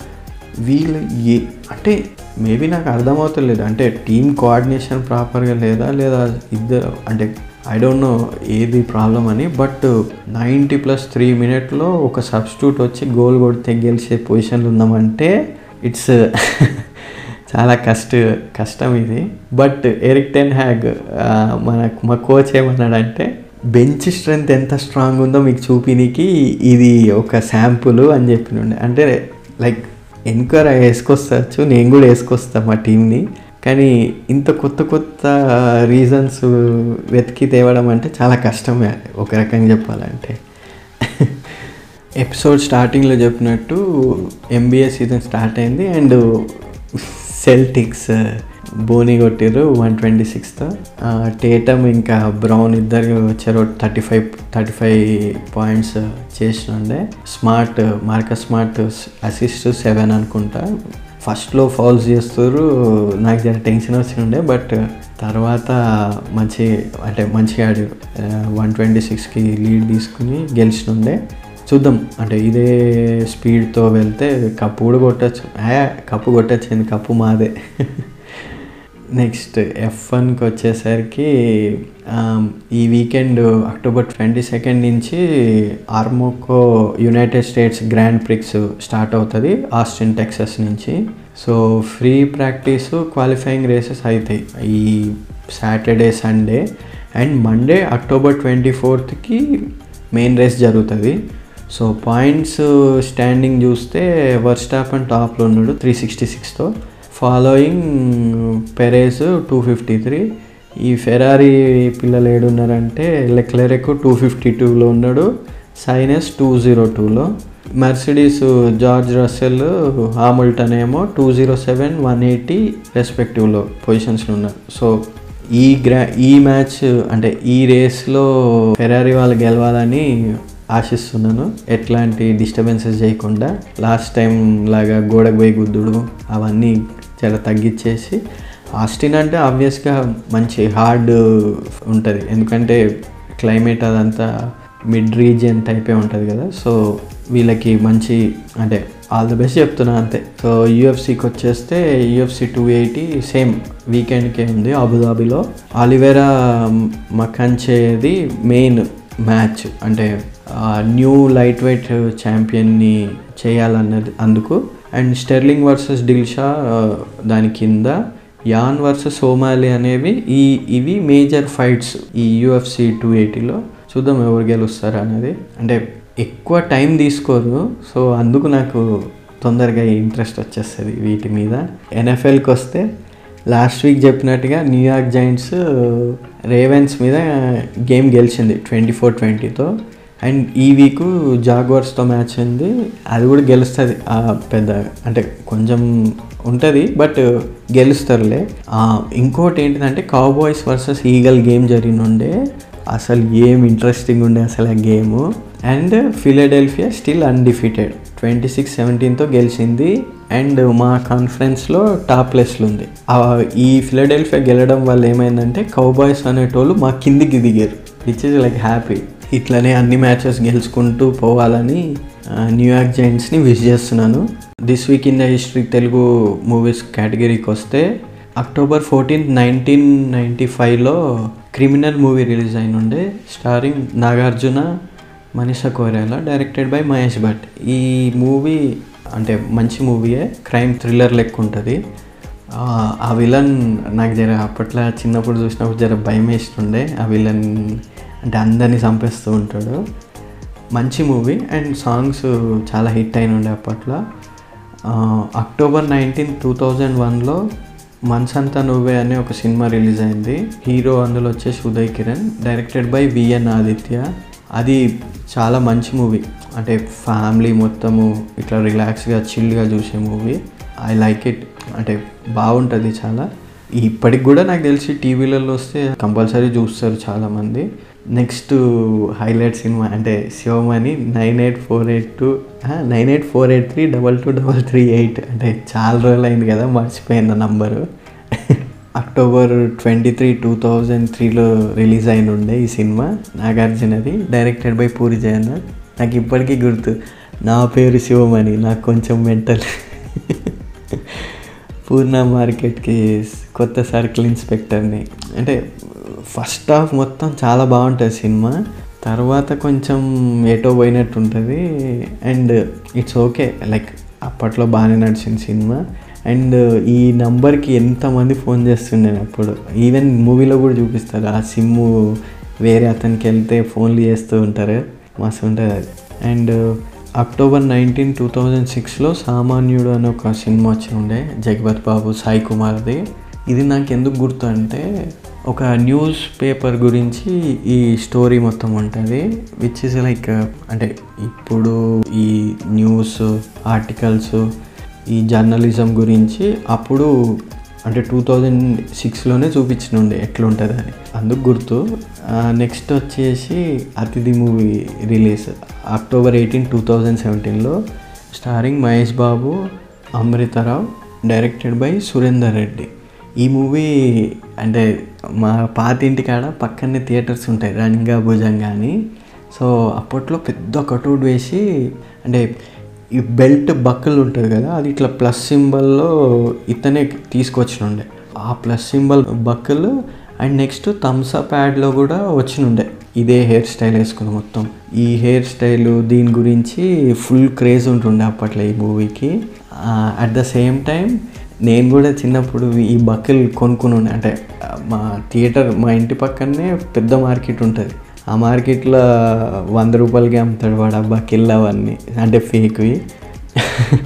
వీళ్ళు ఏ అంటే మేబీ నాకు అర్థమవుతలేదు. అంటే టీమ్ కోఆర్డినేషన్ ప్రాపర్గా లేదా లేదా ఇద్దరు అంటే ఐ డోంట్ నో ఏది ప్రాబ్లం అని బట్ నైంటీ ప్లస్ త్రీ మినిట్లో ఒక సబ్స్టిట్యూట్ వచ్చి గోల్ కొడితే గెలిచే పొజిషన్లు ఉన్నామంటే ఇట్స్ <laughs> చాలా కష్ట కష్టం ఇది. బట్ ఎరిక్ టెన్ హ్యాగ్ మనకు మన మా కోచ్ ఏమన్నాడంటే బెంచ్ స్ట్రెంత్ ఎంత స్ట్రాంగ్ ఉందో మీకు చూపినికి ఇది ఒక శాంపుల్ అని చెప్పినుండే. అంటే లైక్ ఎన్క్వైరీ వేసుకొస్తచ్చు నేను కూడా వేసుకొస్తా మా టీంని కానీ ఇంత కొత్త కొత్త రీజన్స్ వెతికి తేవడం అంటే చాలా కష్టమే ఒక రకంగా చెప్పాలంటే. ఎపిసోడ్ స్టార్టింగ్లో చెప్పినట్టు ఎంబీఏ సీజన్ స్టార్ట్ అయింది అండ్ సెల్టిక్స్ బోని కొట్టిర్రు వన్ ట్వంటీ సిక్స్తో టేటమ్ ఇంకా బ్రౌన్ ఇద్దరు వచ్చారు thirty five thirty five points చేసినండే. Smart మార్క స్మార్ట్ అసిస్ట్ సెవెన్ అనుకుంటా. ఫస్ట్లో ఫాల్స్ చేస్తారు నాకు జర టెన్షన్ వచ్చిండే బట్ తర్వాత మంచి అంటే మంచిగా ఆడి వన్ ట్వంటీ సిక్స్కి లీడ్ తీసుకుని గెలిచినుండే. చూద్దాం అంటే ఇదే స్పీడ్తో వెళ్తే కప్పు కూడా కొట్టచ్చు. కప్పు కొట్టచ్చింది కప్పు మాదే. <laughs> నెక్స్ట్ ఎఫ్ వన్కి వచ్చేసరికి um, ఈ వీకెండ్ అక్టోబర్ ట్వంటీ సెకండ్ నుంచి Aramco United States Grand Prix start అవుతుంది ఆస్టిన్ టెక్సస్ నుంచి. So free practice qualifying races అవుతాయి ఈ Saturday Sunday and Monday October twenty ఫోర్త్కి main race జరుగుతుంది. సో పాయింట్స్ స్టాండింగ్ చూస్తే వర్స్టాపన్ టాప్లో ఉన్నాడు three sixty సిక్స్తో following Perez two fifty three ఈ Ferrari పిల్లలు ఏడున్నారంటే లెక్లెరెక్ టూ ఫిఫ్టీ టూలో ఉన్నాడు. సైనస్ టూ జీరో టూలో మెర్సిడీస్ జార్జ్ రసెల్ హామిల్టన్ ఏమో two zero seven one eighty రెస్పెక్టివ్లో పొజిషన్స్లో ఉన్నారు. సో ఈ గ్రా ఈ మ్యాచ్ అంటే ఈ రేస్లో ఫెరారీ వాళ్ళు గెలవాలని ఆశిస్తున్నాను. ఎట్లాంటి డిస్టర్బెన్సెస్ చేయకుండా లాస్ట్ టైం లాగా గోడకు పోయి గుద్దుడు అవన్నీ చాలా తగ్గించేసి ఆస్టిన్ అంటే ఆబ్వియస్గా మంచి హార్డ్ ఉంటుంది. ఎందుకంటే క్లైమేట్ అదంతా మిడ్ రీజియన్ టైపే ఉంటుంది కదా. సో వీళ్ళకి మంచి అంటే ఆల్ ద బెస్ట్ చెప్తున్నా అంతే. సో యూఎఫ్సీకి వచ్చేస్తే యూఎఫ్సీ టూ ఎయిటీ సేమ్ వీకెండ్కే ఉంది అబుదాబిలో. ఆలివేరా మకంచేది మెయిన్ మ్యాచ్. అంటే న్యూ లైట్ వెయిట్ ఛాంపియన్ని చేయాలన్నది అందుకు అండ్ స్టెర్లింగ్ వర్సెస్ డిల్షా దాని కింద యాన్ వర్సెస్ సోమాలి అనేవి ఈ ఇవి మేజర్ ఫైట్స్ ఈ యూఎఫ్సి టూ ఎయిటీలో. చూద్దాం ఎవరు గెలుస్తారు అనేది. అంటే ఎక్కువ టైం తీసుకోరు సో అందుకు నాకు తొందరగా ఇంట్రెస్ట్ వచ్చేస్తుంది వీటి మీద. ఎన్ఎఫ్ఎల్కి వస్తే లాస్ట్ వీక్ చెప్పినట్టుగా న్యూయార్క్ జైంట్స్ రేవెన్స్ మీద గేమ్ గెలిచింది ట్వంటీ ఫోర్ ట్వంటీతో. అండ్ ఈ వీక్ జాగ్వర్స్తో మ్యాచ్ అయింది. అది కూడా గెలుస్తుంది పెద్ద అంటే కొంచెం ఉంటుంది బట్ గెలుస్తారులే. ఇంకోటి ఏంటిదంటే కౌబాయ్స్ వర్సెస్ ఈగల్ గేమ్ జరిగినుండే అసలు ఏం ఇంట్రెస్టింగ్ ఉండే అసలు ఆ game and Philadelphia still undefeated twenty six సెవెంటీన్తో గెలిచింది. అండ్ మా కాన్ఫరెన్స్లో టాప్ ప్లేస్లో ఉంది ఈ ఫిలడెల్ఫియా గెలడం వల్ల ఏమైందంటే కౌబాయ్స్ అనేటోళ్ళు మా కిందికి దిగారు. విచ్ ఇస్ లైక్ హ్యాపీ ఇట్లనే అన్ని మ్యాచెస్ గెలుచుకుంటూ పోవాలని న్యూయార్క్ జైంట్స్ని విష్ చేస్తున్నాను. This week in the history Telugu movies కేటగిరీకి వస్తే అక్టోబర్ ఫోర్టీన్త్ నైన్టీన్ నైంటీ ఫైవ్లో క్రిమినల్ మూవీ రిలీజ్ అయిన ఉండే starring Nagarjuna Manisha Koirala directed by Mahesh Bhatt. ఈ మూవీ అంటే మంచి మూవీయే క్రైమ్ థ్రిల్లర్ లెక్క ఉంటుంది. ఆ, ఆ విలన్ నాకు జర అప్పట్లో చిన్నప్పుడు చూసినప్పుడు జర భయం వేస్తుండే ఆ విలన్ అంటే అందరినీ చంపేస్తూ ఉంటాడు. మంచి మూవీ అండ్ సాంగ్స్ చాలా హిట్ అయిన ఉండే అప్పట్లో. అక్టోబర్ నైన్టీన్ టూ థౌజండ్ వన్లో మన్సంతా నువ్వే అనే ఒక సినిమా రిలీజ్ అయింది. హీరో అందులో వచ్చేసి Uday Kiran directed by VN Aditya. అది చాలా మంచి మూవీ. అంటే ఫ్యామిలీ మొత్తము ఇట్లా రిలాక్స్గా చిల్గా చూసే మూవీ. I like it. అంటే బాగుంటుంది చాలా. ఇప్పటికి కూడా నాకు తెలిసి టీవీలలో వస్తే కంపల్సరీ చూస్తారు చాలామంది. నెక్స్ట్ హైలైట్ సినిమా అంటే Sivamani nine eight four eight two nine eight four eight three double two double three eight అంటే చాలా రోజులు అయింది కదా మర్చిపోయింది number. October twenty three two thousand త్రీలో రిలీజ్ అయిన ఉండే ఈ సినిమా నాగార్జునది డైరెక్టెడ్ బై పూరి జగన్నాథ్. నాకు ఇప్పటికీ గుర్తు నా పేరు శివమణి నాకు కొంచెం మెంటల్ పూర్ణ మార్కెట్కి కొత్త సర్కిల్ ఇన్స్పెక్టర్ని అంటే ఫస్ట్ హాఫ్ మొత్తం చాలా బాగుంటుంది సినిమా. తర్వాత కొంచెం ఏటో పోయినట్టు ఉంటుంది. అండ్ ఇట్స్ ఓకే లైక్ అప్పట్లో బాగానే నడిచిన సినిమా. అండ్ ఈ నంబర్కి ఎంతమంది ఫోన్ చేస్తుండే అప్పుడు. ఈవెన్ మూవీలో కూడా చూపిస్తారు. ఆ సిమ్ వేరే అతనికి వెళ్తే ఫోన్లు చేస్తూ ఉంటారు. మస్తు ఉంటుంది అది. And October nineteen two thousand సిక్స్లో సామాన్యుడు అని ఒక సినిమా వచ్చి ఉండే జగపత్ బాబు సాయి కుమార్ది. ఇది నాకు ఎందుకు గుర్తు అంటే ఒక న్యూస్ పేపర్ గురించి ఈ స్టోరీ మొత్తం ఉంటుంది విచ్ ఇస్ లైక్ అంటే ఇప్పుడు ఈ న్యూస్ ఆర్టికల్స్ ఈ జర్నలిజం గురించి అప్పుడు అంటే టూ థౌజండ్ సిక్స్లోనే చూపించనుండే ఎట్లుంటుంది అని అందుకు గుర్తు నెక్స్ట్ వచ్చేసి Athidhi movie release October eighteen two thousand సెవెంటీన్లో starring Mahesh Babu Amrita Rao directed by Surender Reddy. ఈ మూవీ అంటే మా పాత ఇంటికాడ పక్కనే థియేటర్స్ ఉంటాయి రణింగ భుజంగా అని. సో అప్పట్లో పెద్ద కటౌట్ వేసి అంటే ఈ బెల్ట్ బక్కలు ఉంటుంది కదా అది ఇట్లా ప్లస్ సింబల్లో ఇతనే తీసుకొచ్చినుండే. ఆ ప్లస్ సింబల్ బక్కలు అండ్ నెక్స్ట్ థమ్స్ అప్ యాడ్లో కూడా వచ్చినుండే. ఇదే హెయిర్ స్టైల్ వేసుకుంది మొత్తం. ఈ హెయిర్ స్టైల్ దీని గురించి ఫుల్ క్రేజ్ ఉంటుండే అప్పట్లో ఈ మూవీకి. అట్ ద సేమ్ టైం నేను కూడా చిన్నప్పుడు ఈ బకెల్ కొనుక్కుని ఉండే అంటే మా థియేటర్ మా ఇంటి పక్కనే పెద్ద మార్కెట్ ఉంటుంది. ఆ మార్కెట్లో వంద రూపాయలకి అమ్ముతాడు వాడు ఆ బకిల్ అవన్నీ అంటే ఫేక్వి. <laughs>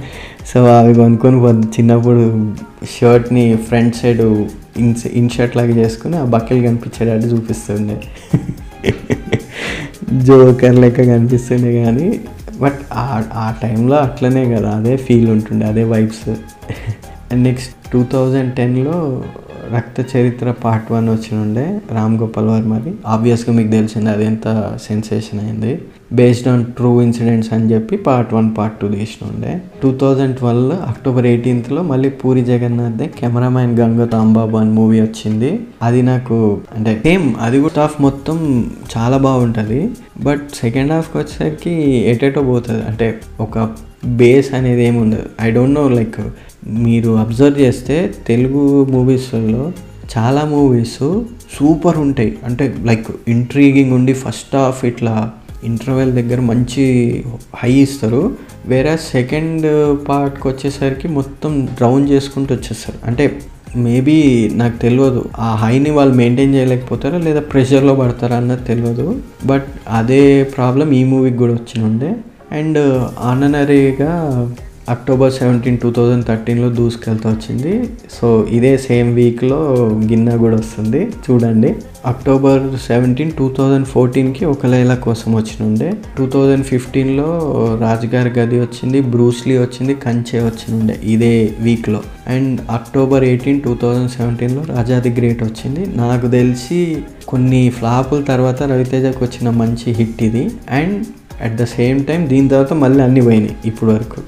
సో అవి కొనుక్కొని చిన్నప్పుడు షర్ట్ని front side in in shirt లాగా చేసుకుని ఆ బకెల్ కనిపించేటట్టు చూపిస్తుండే. <laughs> జోకర్ లెక్క కనిపిస్తుండే కానీ బట్ ఆ ఆ టైంలో అట్లనే కదా అదే ఫీల్ ఉంటుండే అదే vibes. <laughs> And next two thousand టెన్లో రక్త చరిత్ర పార్ట్ వన్ వచ్చినుండే రామ్ గోపాల్ వర్మది. ఆబ్వియస్గా మీకు తెలిసింది అది ఎంత సెన్సేషన్ అయింది. బేస్డ్ ఆన్ ట్రూ ఇన్సిడెంట్స్ అని చెప్పి పార్ట్ వన్ పార్ట్ టూ తీసినుండే. టూ థౌజండ్ ట్వెల్వ్ అక్టోబర్ ఎయిటీన్త్లో మళ్ళీ పూరి జగన్నాథ్ కెమెరామ్యాన్ గంగో తాంబాబు అని మూవీ వచ్చింది. అది నాకు అంటే సేమ్ అది కూడా హాఫ్ మొత్తం చాలా బాగుంటుంది. బట్ సెకండ్ హాఫ్కి వచ్చేసరికి ఎటేటో పోతుంది. అంటే ఒక బేస్ అనేది ఏమి ఉండదు. ఐ డోంట్ నో లైక్ మీరు అబ్జర్వ్ చేస్తే తెలుగు మూవీస్లో చాలా మూవీస్ సూపర్ ఉంటాయి. అంటే లైక్ ఇంట్రీగింగ్ ఉండి ఫస్ట్ హాఫ్ ఇట్లా ఇంటర్వెల్ దగ్గర మంచి హై ఇస్తారు. వేరే సెకండ్ పార్ట్కి వచ్చేసరికి మొత్తం డ్రౌన్ చేసుకుంటూ వచ్చేస్తారు. అంటే మేబీ నాకు తెలియదు ఆ హైని వాళ్ళు మెయింటైన్ చేయలేకపోతారా లేదా ప్రెషర్లో పడతారా అన్నది తెలియదు. బట్ అదే ప్రాబ్లం ఈ మూవీకి కూడా వచ్చినుండే అండ్ ఆననరీగా అక్టోబర్ సెవెంటీన్ టూ థౌజండ్ థర్టీన్లో దూసుకెళ్తా వచ్చింది. సో ఇదే సేమ్ వీక్లో గిన్నె కూడా వస్తుంది. చూడండి. అక్టోబర్ సెవెంటీన్ టూ థౌజండ్ ఫోర్టీన్కి ఒక లైలా కోసం వచ్చినుండే. టూ థౌజండ్ ఫిఫ్టీన్లో రాజుగారి గది వచ్చింది బ్రూస్లీ వచ్చింది కంచే వచ్చినుండే ఇదే వీక్లో. And October eighteen two thousand సెవెంటీన్లో రాజాది గ్రేట్ వచ్చింది. నాకు తెలిసి కొన్ని ఫ్లాపుల తర్వాత రవితేజకు వచ్చిన మంచి హిట్ ఇది. And at the same time దీని తర్వాత మళ్ళీ అన్నీ పోయినాయి ఇప్పుడు వరకు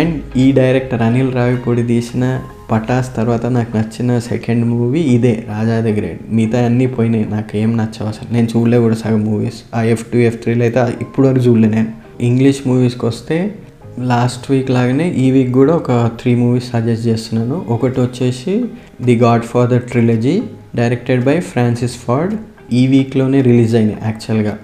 అండ్ ఈ డైరెక్టర్ అనిల్ రావిపూడి తీసిన పటాస్ తర్వాత నాకు నచ్చిన సెకండ్ మూవీ ఇదే రాజా ద గ్రేట్. మిగతా అన్నీ పోయినాయి నాకు ఏం నచ్చవు అసలు. నేను చూడలే కూడా సగం మూవీస్ ఆ ఎఫ్ టూ ఎఫ్ త్రీలో అయితే ఇప్పుడు వరకు చూడలే నేను. ఇంగ్లీష్ మూవీస్కి వస్తే లాస్ట్ వీక్ లాగానే ఈ వీక్ కూడా ఒక త్రీ మూవీస్ సజెస్ట్ చేస్తున్నాను. ఒకటి వచ్చేసి the God father trilogy directed by Francis Ford ఈ వీక్లోనే రిలీజ్ అయినాయి యాక్చువల్గా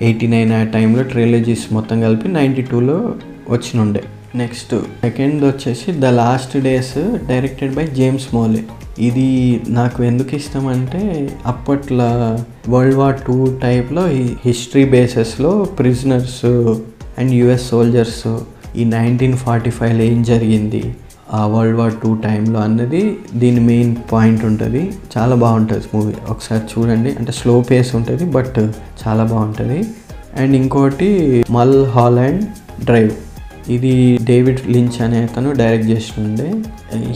ఎయిటీ నైన్ ఆ టైంలో ట్రైలజీస్ మొత్తం కలిపి నైంటీ టూలో వచ్చినుండే. నెక్స్ట్ సెకండ్ వచ్చేసి the last days directed by James మోలే. ఇది నాకు ఎందుకు ఇష్టం అంటే అప్పట్లో వరల్డ్ వార్ టూ టైప్లో హిస్టరీ బేసెస్లో ప్రిజనర్స్ అండ్ యుఎస్ సోల్జర్స్ ఈ నైన్టీన్ ఫార్టీ ఫైవ్లో ఏం జరిగింది? ఆ వరల్డ్ వార్ టూ టైంలో అన్నది దీని మెయిన్ పాయింట్ ఉంటుంది. చాలా బాగుంటుంది మూవీ ఒకసారి చూడండి. అంటే స్లో పేస్ ఉంటుంది బట్ చాలా బాగుంటుంది. అండ్ ఇంకోటి మల్ హాలాండ్ డ్రైవ్ ఇది డేవిడ్ లించ్ అనే అతను డైరెక్ట్ చేస్తుండే.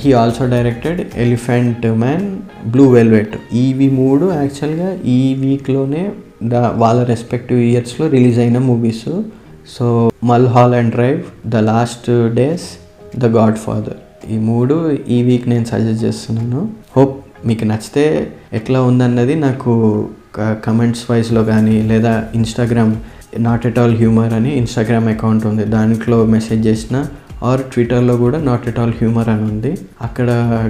He also directed Elephant Man Blue Velvet ఇవి మూడు యాక్చువల్గా ఈ వీక్లోనే ద వాళ్ళ రెస్పెక్టివ్ ఇయర్స్లో రిలీజ్ అయిన movies so Mulholland Drive the last days the God father ఈ మూడు ఈ వీక్ నేను సజెస్ట్ చేస్తున్నాను. హోప్ మీకు నచ్చితే ఎట్లా ఉందన్నది నాకు కమెంట్స్ వైజ్లో కానీ లేదా Instagram not at all humour అని ఇన్స్టాగ్రామ్ అకౌంట్ ఉంది. దాంట్లో మెసేజ్ చేసిన ఆర్ ట్విట్టర్లో కూడా నాట్ ఎట్ ఆల్ హ్యూమర్ అని ఉంది. అక్కడ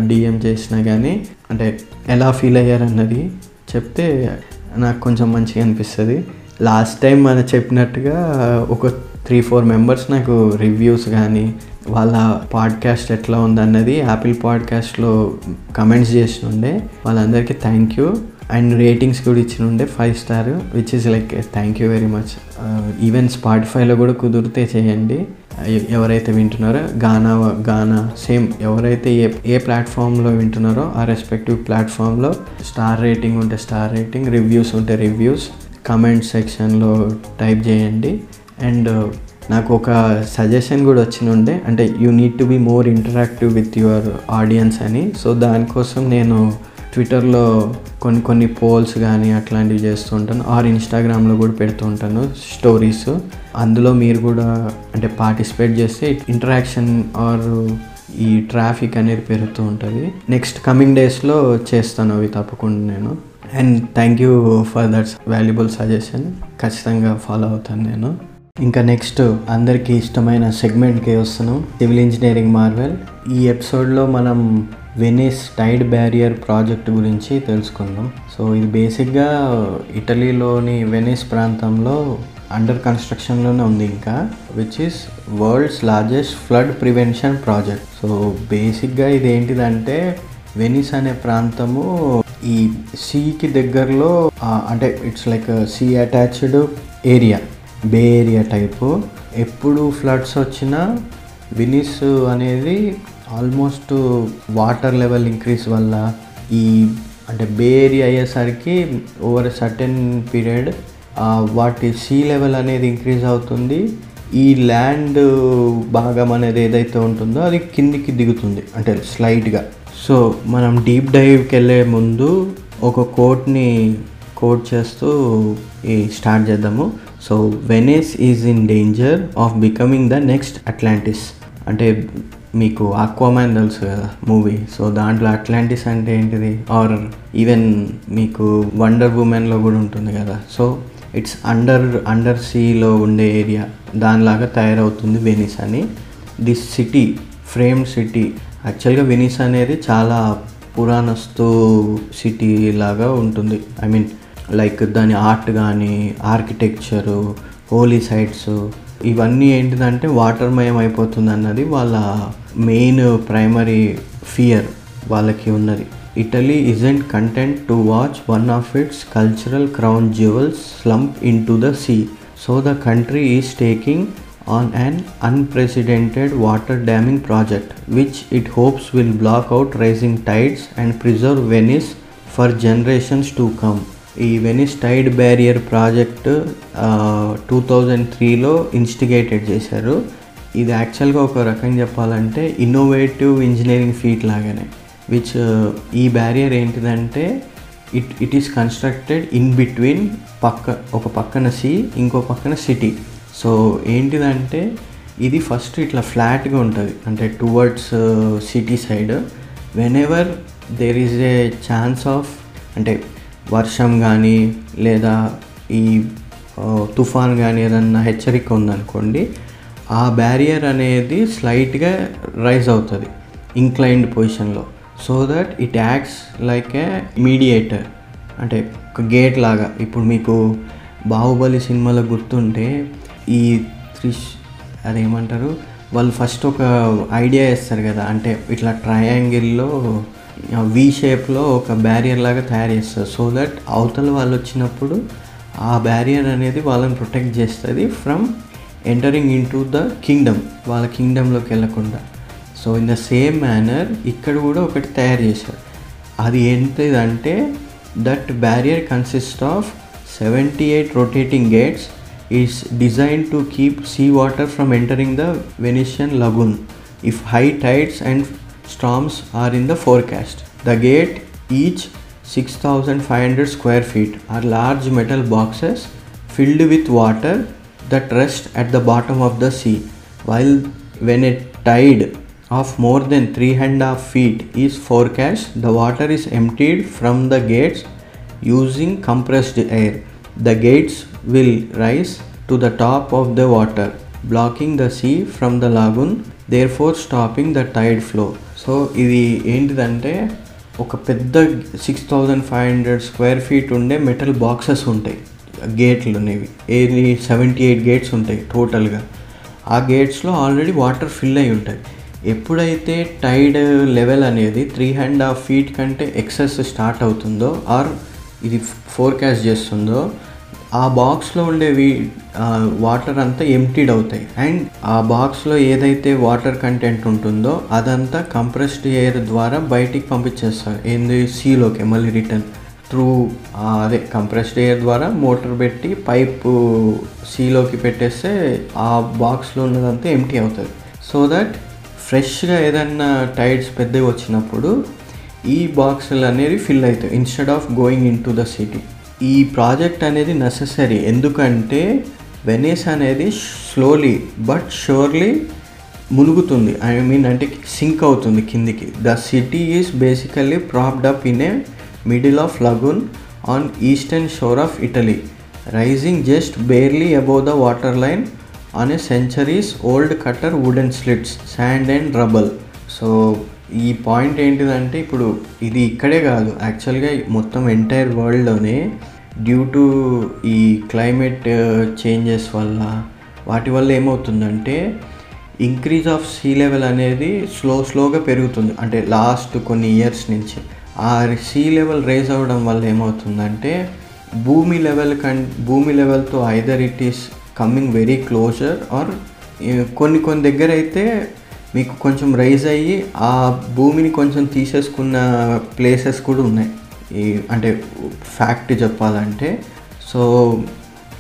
డిఎం చేసినా కానీ అంటే ఎలా ఫీల్ అయ్యారన్నది చెప్తే నాకు కొంచెం మంచిగా అనిపిస్తుంది. లాస్ట్ టైం మనం చెప్పినట్టుగా ఒక త్రీ ఫోర్ మెంబర్స్ నాకు రివ్యూస్ కానీ వాళ్ళ పాడ్కాస్ట్ ఎట్లా ఉందన్నది యాపిల్ పాడ్కాస్ట్లో కమెంట్స్ చేసి ఉండే వాళ్ళందరికీ థ్యాంక్ యూ. అండ్ రేటింగ్స్ కూడా ఇచ్చిన ఉండే five star which is like thank you very much even స్పాటిఫైలో కూడా కుదిరితే చేయండి. ఎవరైతే వింటున్నారో గానా గానా సేమ్ ఎవరైతే ఏ ఏ ప్లాట్ఫామ్లో వింటున్నారో ఆ రెస్పెక్టివ్ ప్లాట్ఫామ్లో స్టార్ రేటింగ్ ఉంటే స్టార్ రేటింగ్ రివ్యూస్ ఉంటే రివ్యూస్ కమెంట్ సెక్షన్లో టైప్ చేయండి. అండ్ uh, నాకు ఒక సజెషన్ కూడా వచ్చినుండే అంటే you need to be more interactive with your audience అని. సో దానికోసం నేను ట్విట్టర్లో కొన్ని కొన్ని పోల్స్ కానీ అట్లాంటివి చేస్తూ ఉంటాను. ఆర్ ఇన్స్టాగ్రామ్లో కూడా పెడుతూ ఉంటాను స్టోరీస్ అందులో మీరు కూడా అంటే పార్టిసిపేట్ చేస్తే ఇంటరాక్షన్ ఆర్ ఈ ట్రాఫిక్ అనేది పెరుగుతూ ఉంటుంది. నెక్స్ట్ కమింగ్ డేస్లో చేస్తాను అవి తప్పకుండా నేను. And thank you for that's valuable suggestion ఖచ్చితంగా ఫాలో అవుతాను నేను. ఇంకా నెక్స్ట్ అందరికీ ఇష్టమైన సెగ్మెంట్కి వస్తున్నాం. సివిల్ ఇంజనీరింగ్ మార్వెల్ ఈ ఎపిసోడ్లో మనం వెనిస్ టైడ్ బ్యారియర్ ప్రాజెక్ట్ గురించి తెలుసుకుందాం. సో ఇది బేసిక్గా ఇటలీలోని వెనిస్ ప్రాంతంలో అండర్ కన్స్ట్రక్షన్లోనే ఉంది ఇంకా which is world's largest flood prevention project so బేసిక్గా ఇది ఏంటిదంటే వెనిస్ అనే ప్రాంతము ఈ సీకి దగ్గరలో అంటే it's like sea attached area bay area type. ఎప్పుడు ఫ్లడ్స్ వచ్చినా వినిస్ అనేది ఆల్మోస్ట్ వాటర్ లెవెల్ ఇంక్రీస్ వల్ల ఈ అంటే బే ఏరియా అయ్యేసరికి ఓవర్ సర్టెన్ పీరియడ్ వాటి సీ లెవెల్ అనేది ఇంక్రీజ్ అవుతుంది. ఈ ల్యాండ్ భాగం అనేది ఏదైతే ఉంటుందో అది కిందికి దిగుతుంది అంటే స్లైడ్గా. సో మనం డీప్ డైవ్కి వెళ్ళే ముందు ఒక కోట్ని కోట్ చేస్తూ ఈ స్టార్ట్ చేద్దాము. So Venice is in danger of becoming the next Atlantis అంటే మీకు ఆక్వామ్యాన్ తెలుసు కదా మూవీ సో దాంట్లో అట్లాంటిస్ అంటే ఏంటిది? ఆర్ ఈవెన్ మీకు వండర్ ఉమెన్లో కూడా ఉంటుంది కదా. సో ఇట్స్ అండర్ అండర్ సీలో ఉండే ఏరియా దానిలాగా తయారవుతుంది వెనిస్ అని. దిస్ సిటీ ఫ్రేమ్ సిటీ యాక్చువల్గా వెనిస్ అనేది చాలా పురాణస్తు సిటీ లాగా ఉంటుంది. ఐ మీన్ లైక్ దాని ఆర్ట్ కానీ ఆర్కిటెక్చరు హోలీ సైట్స్ ఇవన్నీ ఏంటిదంటే వాటర్మయం అయిపోతుంది అన్నది వాళ్ళ మెయిన్ ప్రైమరీ ఫియర్ వాళ్ళకి ఉన్నది Italy isn't content to watch one of its cultural crown jewels slump in to the sea so the country is taking on an unprecedented water damming project, which it hopes will block out rising tides and preserve Venice for generations to come. ఈ Venice tide barrier project two thousand త్రీలో instigated చేశారు. ఇది యాక్చువల్గా ఒక రకంగా చెప్పాలంటే innovative engineering feat లాగానే which ఈ బ్యారియర్ ఏంటిదంటే it it is constructed in between పక్క ఒక పక్కన సీ ఇంకో పక్కన సిటీ సో ఏంటిదంటే ఇది ఫస్ట్ ఇట్లా ఫ్లాట్గా ఉంటుంది అంటే towards city side whenever there is a chance of అంటే వర్షం కానీ లేదా ఈ తుఫాన్ కానీ ఏదన్నా హెచ్చరిక ఉందనుకోండి ఆ బ్యారియర్ అనేది స్లైట్గా రైజ్ అవుతుంది ఇంక్లైన్డ్ పొజిషన్లో so that it acts like a mediator అంటే ఒక గేట్ లాగా. ఇప్పుడు మీకు బాహుబలి సినిమాలో గుర్తుంటే ఈ త్రిష్ అదేమంటారు? వాళ్ళు ఫస్ట్ ఒక ఐడియా వేస్తారు కదా. అంటే ఇట్లా ట్రయాంగిల్లో వి షేప్లో ఒక బ్యారియర్ లాగా తయారు చేస్తారు. సో దట్ అవతల వాళ్ళు వచ్చినప్పుడు ఆ బ్యారియర్ అనేది వాళ్ళని ప్రొటెక్ట్ చేస్తుంది from entering in to the kingdom వాళ్ళ కింగ్డమ్లోకి వెళ్ళకుండా. So in the same manner ఇక్కడ కూడా ఒకటి తయారు చేశారు. అది ఏంటిదంటే that barrier consist of seventy eight rotating gates is design to keep sea water from entering the Venetian lagoon if high tides and storms are in the forecast. The gate, each 6,500 square feet, are large metal boxes filled with water that rest at the bottom of the sea. While when a tide of more than three and a half feet is forecast, the water is emptied from the gates using compressed air. The gates will rise to the top of the water, blocking the sea from the lagoon, therefore stopping the tide flow. So ఇది ఏంటిదంటే ఒక పెద్ద six thousand five hundred square feet ఉండే metal boxes ఉంటాయి గేట్లు అనేవి ఏది seventy eight gates ఉంటాయి టోటల్గా ఆ గేట్స్లో ఆల్రెడీ వాటర్ ఫిల్ అయి ఉంటాయి. ఎప్పుడైతే టైడ్ లెవెల్ అనేది త్రీ అండ్ హాఫ్ ఫీట్ కంటే ఎక్సెస్ స్టార్ట్ అవుతుందో ఆర్ ఇది ఫోర్కాస్ట్ చేస్తుందో ఆ బాక్స్లో ఉండేవి వాటర్ అంతా ఎంటీడ్ అవుతాయి. అండ్ ఆ బాక్స్లో ఏదైతే వాటర్ కంటెంట్ ఉంటుందో అదంతా కంప్రెస్డ్ ఎయిర్ ద్వారా బయటికి పంపించేస్తారు. ఏంది? సీలోకి మళ్ళీ రిటర్న్ త్రూ అదే కంప్రెస్డ్ ఎయిర్ ద్వారా మోటార్ పెట్టి పైపు సీలోకి పెట్టేస్తే ఆ బాక్స్లో ఉన్నదంతా ఎంటీ అవుతుంది సో దట్ ఫ్రెష్గా ఏదన్నా టైడ్స్ పెద్దవి వచ్చినప్పుడు ఈ బాక్సులు అనేవి ఫిల్ అవుతాయి. Instead of going in to the city ఈ ప్రాజెక్ట్ అనేది నెససరీ ఎందుకంటే వెనీస్ అనేది స్లోలీ బట్ షూర్లీ మునుగుతుంది. ఐ మీన్ అంటే సింక్ అవుతుంది కిందికి. The city is basically propped up in a middle of lagoon on eastern shore of Italy rising just barely above the water line on a centuries old cutter wooden slits sand and rubble so ఈ point ఏంటిదంటే ఇప్పుడు ఇది ఇక్కడే కాదు. యాక్చువల్గా మొత్తం entire వరల్డ్లోనే due to ఈ క్లైమేట్ చేంజెస్ uh, వల్ల వాటి వల్ల ఏమవుతుందంటే ఇంక్రీజ్ ఆఫ్ సీ లెవెల్ అనేది స్లో స్లోగా పెరుగుతుంది. అంటే లాస్ట్ కొన్ని ఇయర్స్ నుంచి. ఆ సీ లెవెల్ రేజ్ అవ్వడం వల్ల ఏమవుతుందంటే భూమి లెవెల్ కన్ భూమి లెవెల్తో either it is coming very closer or కొన్ని కొన్ని దగ్గర అయితే మీకు కొంచెం రైజ్ అయ్యి ఆ భూమిని కొంచెం తీసేసుకున్న ప్లేసెస్ కూడా ఉన్నాయి. ఈ అంటే ఫ్యాక్ట్ చెప్పాలంటే. సో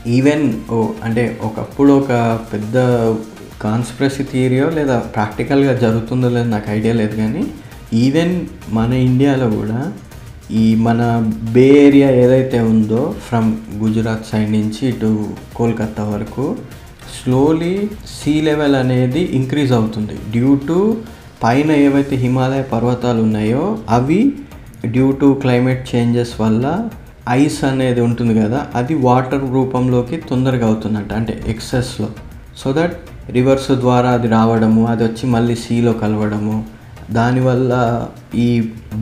ఈవెన్ ఓ అంటే ఒకప్పుడు ఒక పెద్ద కాన్స్పిరసీ థియరీయో లేదా ప్రాక్టికల్గా జరుగుతుందో లేదో నాకు ఐడియా లేదు కానీ ఈవెన్ మన ఇండియాలో కూడా ఈ మన బే ఏరియా ఏదైతే ఉందో ఫ్రమ్ గుజరాత్ సైడ్ నుంచి ఇటు కోల్కత్తా వరకు స్లోలీ సీ లెవెల్ అనేది ఇంక్రీజ్ అవుతుంది. డ్యూ టు పైన ఏవైతే హిమాలయ పర్వతాలు ఉన్నాయో అవి డ్యూ టు క్లైమేట్ చేంజెస్ వల్ల ఐస్ అనేది ఉంటుంది కదా అది వాటర్ రూపంలోకి తొందరగా అవుతుందంట అంటే ఎక్సెస్లో సో దట్ రివర్స్ ద్వారా అది రావడము అది వచ్చి మళ్ళీ సీలో కలవడము దానివల్ల ఈ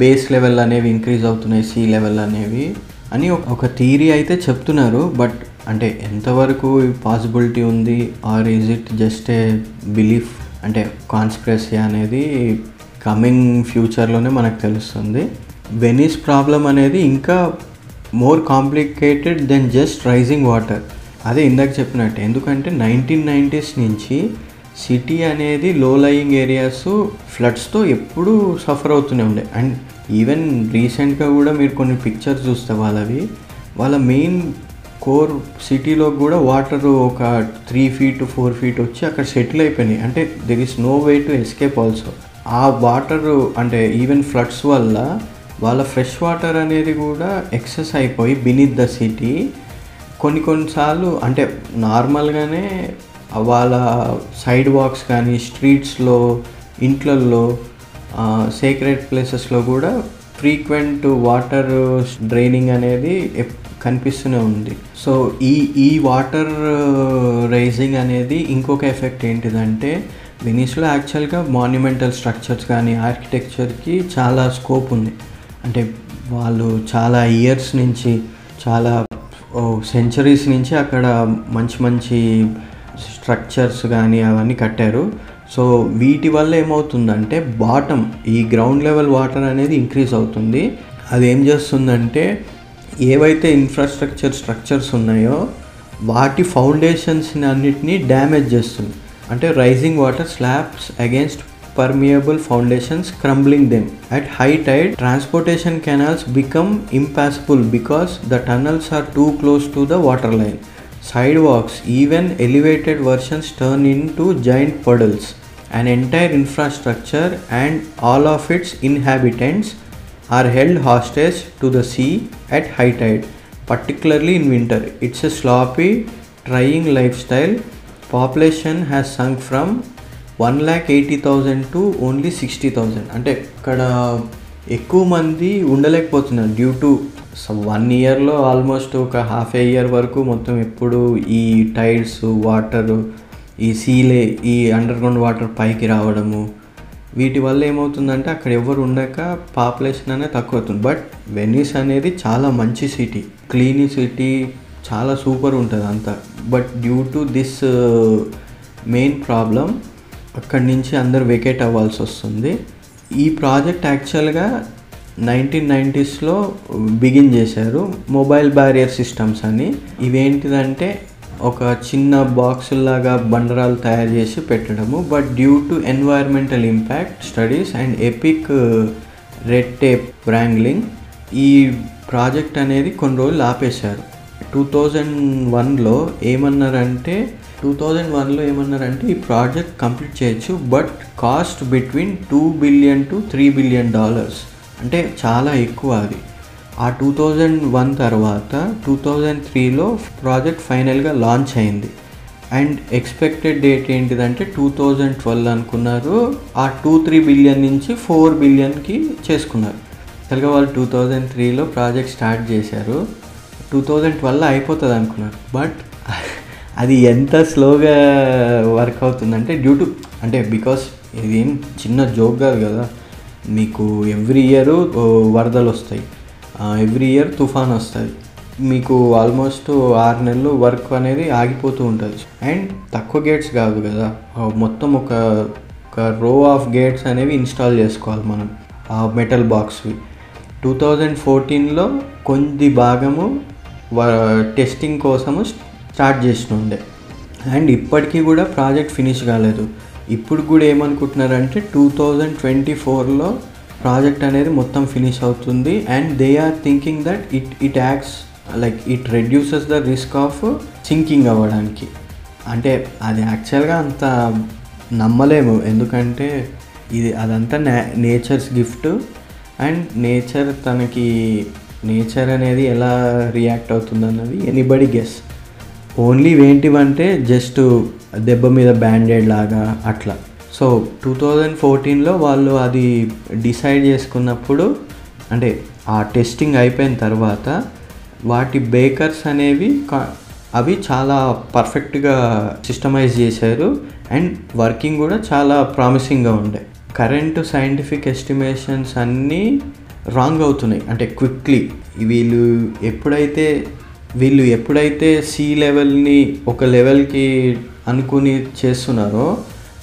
బేస్ లెవెల్ అనేవి ఇంక్రీజ్ అవుతున్నాయి సీ లెవెల్ అనేవి అని ఒక థీరీ అయితే చెప్తున్నారు బట్ అంటే ఎంతవరకు పాసిబిలిటీ ఉంది? Or is it just a belief? అంటే కాన్స్పిరసీ అనేది కమింగ్ ఫ్యూచర్లోనే మనకు తెలుస్తుంది. వెనీస్ ప్రాబ్లం అనేది ఇంకా more complicated than just rising water. అదే ఇందాక చెప్పినట్టు ఎందుకంటే నైన్టీన్ నైంటీస్ నుంచి సిటీ అనేది లో లయింగ్ ఏరియాస్ ఫ్లడ్స్తో ఎప్పుడూ సఫర్ అవుతూనే ఉండే. అండ్ ఈవెన్ రీసెంట్గా కూడా మీరు కొన్ని పిక్చర్స్ చూస్తే వాళ్ళవి వాళ్ళ మెయిన్ కోర్ సిటీలో కూడా వాటర్ ఒక త్రీ ఫీట్ ఫోర్ ఫీట్ వచ్చి అక్కడ సెటిల్ అయిపోయినాయి. అంటే there is no way to escape also ఆ వాటర్ అంటే ఈవెన్ ఫ్లడ్స్ వల్ల వాళ్ళ ఫ్రెష్ వాటర్ అనేది కూడా ఎక్సెస్ అయిపోయి బినిత్ ద సిటీ కొన్ని కొన్నిసార్లు అంటే నార్మల్గానే వాళ్ళ సైడ్ వాక్స్ కానీ స్ట్రీట్స్లో ఇంట్లల్లో సేక్రెట్ ప్లేసెస్లో కూడా ఫ్రీక్వెంట్ వాటర్ డ్రైనింగ్ అనేది కనిపిస్తూనే ఉంది. సో ఈ ఈ వాటర్ uh, రైజింగ్ అనేది ఇంకొక ఎఫెక్ట్ ఏంటిదంటే వెనీస్లో యాక్చువల్గా మాన్యుమెంటల్ స్ట్రక్చర్స్ కానీ ఆర్కిటెక్చర్కి చాలా స్కోప్ ఉంది. అంటే వాళ్ళు చాలా ఇయర్స్ నుంచి చాలా సెంచరీస్ నుంచి అక్కడ మంచి మంచి స్ట్రక్చర్స్ కానీ అవన్నీ కట్టారు. సో వీటి వల్ల ఏమవుతుందంటే బాటమ్ ఈ గ్రౌండ్ లెవెల్ వాటర్ అనేది ఇంక్రీజ్ అవుతుంది. అది ఏం చేస్తుందంటే ఏవైతే ఇన్ఫ్రాస్ట్రక్చర్ స్ట్రక్చర్స్ ఉన్నాయో వాటి ఫౌండేషన్స్ని అన్నిటినీ డ్యామేజ్ చేస్తుంది. అంటే rising water slabs against permeable foundations crumbling them at high tide transportation canals become impossible because the tunnels are too close to the water line sidewalks even elevated versions turn in to giant puddles and entire infrastructure and all of its inhabitants are held hostage to the sea at high tide, particularly in winter. It's a sloppy, trying lifestyle. Population has sunk from one lakh eighty thousand to only sixty thousand అంటే ఇక్కడ ఎక్కువ మంది ఉండలేకపోతున్నారు due to one ఇయర్లో almost ఒక half a year వరకు మొత్తం ఎప్పుడు ఈ టైడ్స్ వాటర్ ఈ సీలే ఈ అండర్ గ్రౌండ్ వాటర్ పైకి రావడము వీటి వల్ల ఏమవుతుందంటే అక్కడ ఎవరు ఉండక పాపులేషన్ అనేది తక్కువ అవుతుంది బట్ వెనీస్ అనేది చాలా మంచి సిటీ. క్లీన్ సిటీ చాలా సూపర్ ఉంటుంది అంతా. But due to this main problem అక్కడి నుంచి అందరు వెకేట్ అవ్వాల్సి వస్తుంది. ఈ ప్రాజెక్ట్ యాక్చువల్గా నైన్టీన్ నైంటీస్లో బిగిన్ చేశారు. మొబైల్ బ్యారియర్ సిస్టమ్స్ అని. ఇవేంటిదంటే ఒక చిన్న బాక్సుల్లాగా బండరాలు తయారు చేసి పెట్టడము. But due to environmental impact studies and epic red tape wrangling ఈ ప్రాజెక్ట్ అనేది కొన్ని రోజులు ఆపేశారు. టూ థౌజండ్ వన్లో ఏమన్నారంటే టూ థౌజండ్ వన్లో ఏమన్నారంటే ఈ ప్రాజెక్ట్ కంప్లీట్ చేయొచ్చు but cost between two billion to three billion dollars అంటే చాలా ఎక్కువ అది. ఆ టూ థౌజండ్ వన్ తర్వాత టూ థౌజండ్ త్రీలో ప్రాజెక్ట్ ఫైనల్గా లాంచ్ అయింది. అండ్ ఎక్స్పెక్టెడ్ డేట్ ఏంటిదంటే టూ థౌజండ్ ట్వెల్వ్ అనుకున్నారు. ఆ టూ త్రీ బిలియన్ నుంచి ఫోర్ బిలియన్కి చేసుకున్నారు. తెలుగు వాళ్ళు టూ థౌజండ్ త్రీలో ప్రాజెక్ట్ స్టార్ట్ చేశారు. టూ థౌజండ్ ట్వెల్వ్ అయిపోతుంది అనుకున్నారు. బట్ అది ఎంత స్లోగా వర్క్ అవుతుందంటే డ్యూ టు అంటే బికాస్ ఇది ఏం చిన్న జోక్ కాదు కదా. మీకు ఎవ్రీ ఇయర్ వరదలు వస్తాయి ఎవ్రీ ఇయర్ తుఫాన్ వస్తుంది. మీకు ఆల్మోస్ట్ ఆరు నెలలు వర్క్ అనేది ఆగిపోతూ ఉంటుంది. అండ్ తక్కువ గేట్స్ కాదు కదా. మొత్తం ఒక ఒక రో ఆఫ్ గేట్స్ అనేవి ఇన్స్టాల్ చేసుకోవాలి మనం. ఆ మెటల్ బాక్స్వి టూ థౌజండ్ ఫోర్టీన్లో కొద్ది భాగము టెస్టింగ్ కోసము స్టార్ట్ చేసిన ఉండే. అండ్ ఇప్పటికీ కూడా ప్రాజెక్ట్ ఫినిష్ కాలేదు. ఇప్పుడు కూడా ఏమనుకుంటున్నారంటే టూ థౌజండ్ ట్వంటీ ఫోర్లో ప్రాజెక్ట్ అనేది మొత్తం ఫినిష్ అవుతుంది and they are thinking that it it acts like it reduces the risk of sinking అవ్వడానికి. అంటే అది యాక్చువల్గా అంత నమ్మలేము. ఎందుకంటే ఇది అదంతా నే నేచర్స్ గిఫ్ట్. అండ్ నేచర్ తనకి నేచర్ అనేది ఎలా రియాక్ట్ అవుతుంది అన్నది ఎనీబడి గెస్. ఓన్లీ ఏంటివంటే జస్ట్ దెబ్బ మీద బ్యాండెడ్ లాగా అట్లా. సో టూ థౌజండ్ ఫోర్టీన్లో వాళ్ళు అది డిసైడ్ చేసుకున్నప్పుడు అంటే ఆ టెస్టింగ్ అయిపోయిన తర్వాత వాటి బేకర్స్ అనేవి అవి చాలా పర్ఫెక్ట్గా సిస్టమైజ్ చేశారు అండ్ వర్కింగ్ కూడా చాలా ప్రామిసింగ్గా ఉండే. కరెంటు సైంటిఫిక్ ఎస్టిమేషన్స్ అన్నీ రాంగ్ అవుతున్నాయి. అంటే క్విక్లీ వీళ్ళు ఎప్పుడైతే వీళ్ళు ఎప్పుడైతే సీ లెవెల్ని ఒక లెవెల్కి అనుకుని చేస్తున్నారో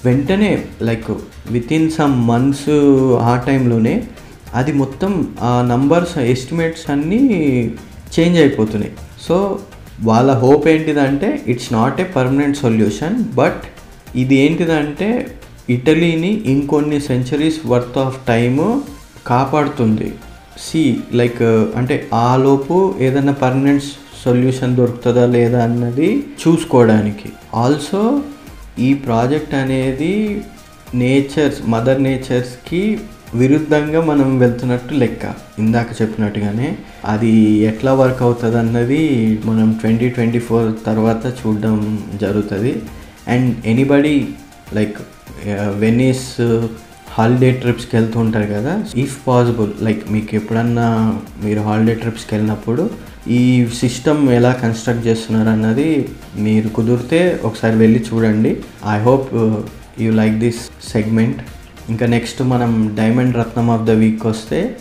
వెంటనే like with in some months ఆ టైంలోనే అది మొత్తం ఆ నంబర్స్ ఎస్టిమేట్స్ అన్నీ చేంజ్ అయిపోతున్నాయి. సో వాళ్ళ హోప్ ఏంటిదంటే it's not a permanent solution but ఇది ఏంటిదంటే ఇటలీని ఇంకొన్ని సెంచరీస్ వర్త్ ఆఫ్ టైము కాపాడుతుంది. సి లైక్ అంటే ఆలోపు ఏదైనా పర్మనెంట్ సొల్యూషన్ దొరుకుతుందా లేదా అన్నది చూసుకోవడానికి. ఆల్సో ఈ ప్రాజెక్ట్ అనేది నేచర్స్ మదర్ నేచర్స్కి విరుద్ధంగా మనం వెళ్తున్నట్టు లెక్క. ఇందాక చెప్పినట్టుగానే అది ఎట్లా వర్క్ అవుతుంది అన్నది మనం ట్వంటీ ట్వంటీ ఫోర్ తర్వాత చూడడం జరుగుతుంది. And anybody like Venice holiday ట్రిప్స్కి వెళ్తూ ఉంటారు కదా. ఇఫ్ పాసిబుల్ లైక్ మీకు ఎప్పుడన్నా మీరు హాలిడే ట్రిప్స్కి వెళ్ళినప్పుడు ఈ సిస్టమ్ ఎలా కన్స్ట్రక్ట్ చేస్తున్నారు అన్నది మీరు కుదిరితే ఒకసారి వెళ్ళి చూడండి. I hope you like this segment ఇంకా నెక్స్ట్ మనం డైమండ్ రత్నం ఆఫ్ ద వీక్ వస్తే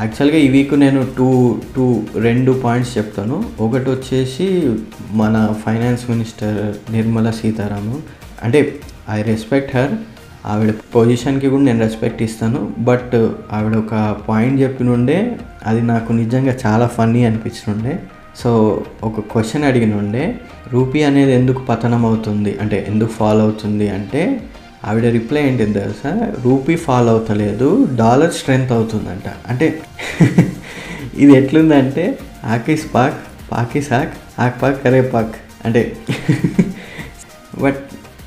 యాక్చువల్గా ఈ వీక్ నేను టూ టూ రెండు పాయింట్స్ చెప్తాను. ఒకటి వచ్చేసి మన ఫైనాన్స్ మినిస్టర్ నిర్మలా సీతారామన్. అంటే ఐ రెస్పెక్ట్ హర్ ఆవిడ పొజిషన్కి కూడా నేను రెస్పెక్ట్ ఇస్తాను. బట్ uh, ఆవిడ ఒక పాయింట్ చెప్పినుండే అది నాకు నిజంగా చాలా ఫన్నీ అనిపించినుండే సో ఒక క్వశ్చన్ అడిగినుండే రూపీ అనేది ఎందుకు పతనం అవుతుంది? అంటే ఎందుకు ఫాలో అవుతుంది? అంటే ఆవిడ రిప్లై ఏంటి తెలుసా? రూపీ ఫాలో అవుతలేదు డాలర్ స్ట్రెంగ్త్ అవుతుందంట. అంటే <laughs> ఇది ఎట్లుందంటే ఆకిస్ పాక్ పాకిసాక్ ఆక్ పాక్ కరే పాక్. అంటే <laughs> బట్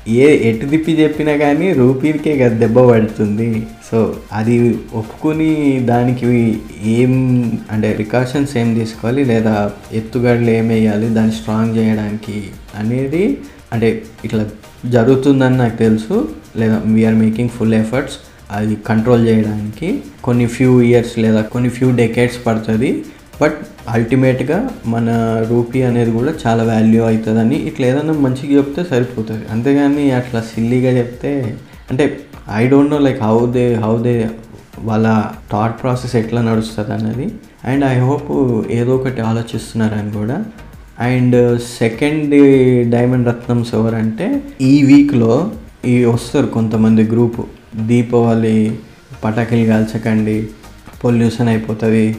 ఏ ఎటు తిప్పి చెప్పినా కానీ రూపీకే కదా దెబ్బ పడుతుంది. సో అది ఒప్పుకుని దానికి ఏం అంటే ప్రికాషన్స్ ఏం తీసుకోవాలి లేదా ఎత్తుగడలు ఏం వేయాలి దాన్ని స్ట్రాంగ్ చేయడానికి అనేది అంటే ఇట్లా జరుగుతుందని నాకు తెలుసు. లేదా we are making full efforts అది కంట్రోల్ చేయడానికి కొన్ని ఫ్యూ ఇయర్స్ లేదా కొన్ని ఫ్యూ డెకేడ్స్ పడుతుంది. బట్ అల్టిమేట్గా మన రూపీ అనేది కూడా చాలా వాల్యూ అవుతుందని ఇట్లా ఏదైనా మంచిగా చెప్తే సరిపోతుంది. అంతేగాని అట్లా సిల్లీగా చెప్తే అంటే I don't know like how they how they వాళ్ళ థాట్ ప్రాసెస్ ఎట్లా నడుస్తుంది అన్నది అండ్ ఐ హోప్ ఏదో ఒకటి ఆలోచిస్తున్నారని కూడా. అండ్ సెకండ్ డైమండ్ రత్నమ్స్ ఎవరంటే ఈ వీక్లో ఈ వస్తారు కొంతమంది గ్రూపు దీపావళి పటాకులు కాల్చకండి పొల్యూషన్ అయిపోతుంది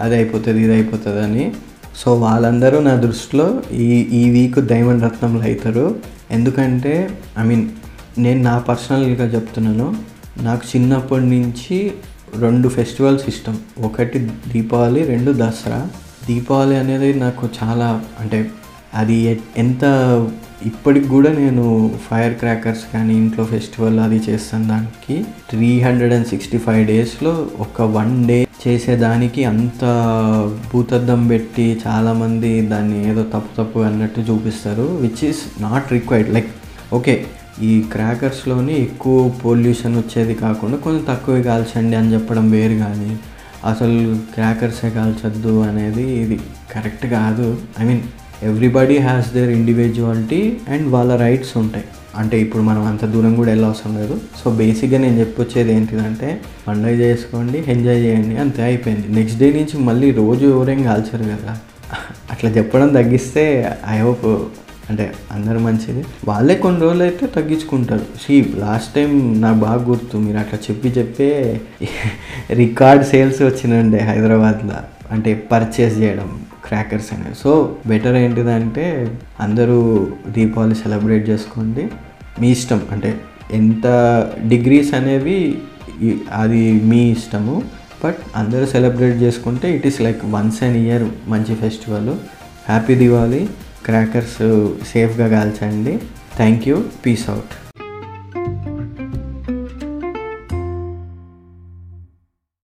అది అయిపోతుంది ఇది అయిపోతుంది అని సో వాళ్ళందరూ నా దృష్టిలో ఈ ఈ వీక్ డైమండ్ రత్నంలో అవుతారు ఎందుకంటే ఐ మీన్ నేను నా పర్సనల్గా చెప్తున్నాను. నాకు చిన్నప్పటి నుంచి రెండు ఫెస్టివల్స్ ఇష్టం. ఒకటి దీపావళి రెండు దసరా. దీపావళి అనేది నాకు చాలా అంటే అది ఎంత ఇప్పటికి కూడా నేను ఫైర్ క్రాకర్స్ కానీ ఇంట్లో ఫెస్టివల్ అది చేస్తాను దానికి. Three hundred and sixty five డేస్లో ఒక వన్ డే చేసేదానికి అంత భూతద్దం పెట్టి చాలామంది దాన్ని ఏదో తప్పు తప్పు అన్నట్టు చూపిస్తారు which is not required like okay ఈ క్రాకర్స్లోని ఎక్కువ పొల్యూషన్ వచ్చేది కాకుండా కొంచెం తక్కువ కాల్చండి అని చెప్పడం వేరు కానీ అసలు క్రాకర్సే కాల్చొద్దు అనేది ఇది కరెక్ట్ కాదు. I mean everybody has their individuality and వాళ్ళ రైట్స్ ఉంటాయి. అంటే ఇప్పుడు మనం అంత దూరం కూడా వెళ్ళవసరం లేదు. సో బేసిక్గా నేను చెప్పొచ్చేది ఏంటిదంటే పండగ చేసుకోండి ఎంజాయ్ చేయండి అంతే అయిపోయింది. నెక్స్ట్ డే నుంచి మళ్ళీ రోజు ఎవరేం కాల్చరు కదా. అట్లా చెప్పడం తగ్గిస్తే ఐ హోప్ అంటే అందరు మంచిది. వాళ్ళే కొన్ని రోజులు అయితే తగ్గించుకుంటారు. సీ లాస్ట్ టైం నాకు బాగా గుర్తు మీరు అట్లా చెప్పి చెప్పే <laughs> రికార్డ్ సేల్స్ వచ్చినండి హైదరాబాద్లో. అంటే పర్చేస్ చేయడం క్రాకర్స్ అనేవి. సో బెటర్ ఏంటిదంటే అందరూ దీపావళి సెలబ్రేట్ చేసుకోండి. మీ ఇష్టం అంటే ఎంత డిగ్రీస్ అనేవి అది మీ ఇష్టము. బట్ అందరూ సెలబ్రేట్ చేసుకుంటే it is like once and year మంచి ఫెస్టివల్ హ్యాపీ దివాళీ క్రాకర్స్ సేఫ్గా కాల్చండి థ్యాంక్ యూ. Peace out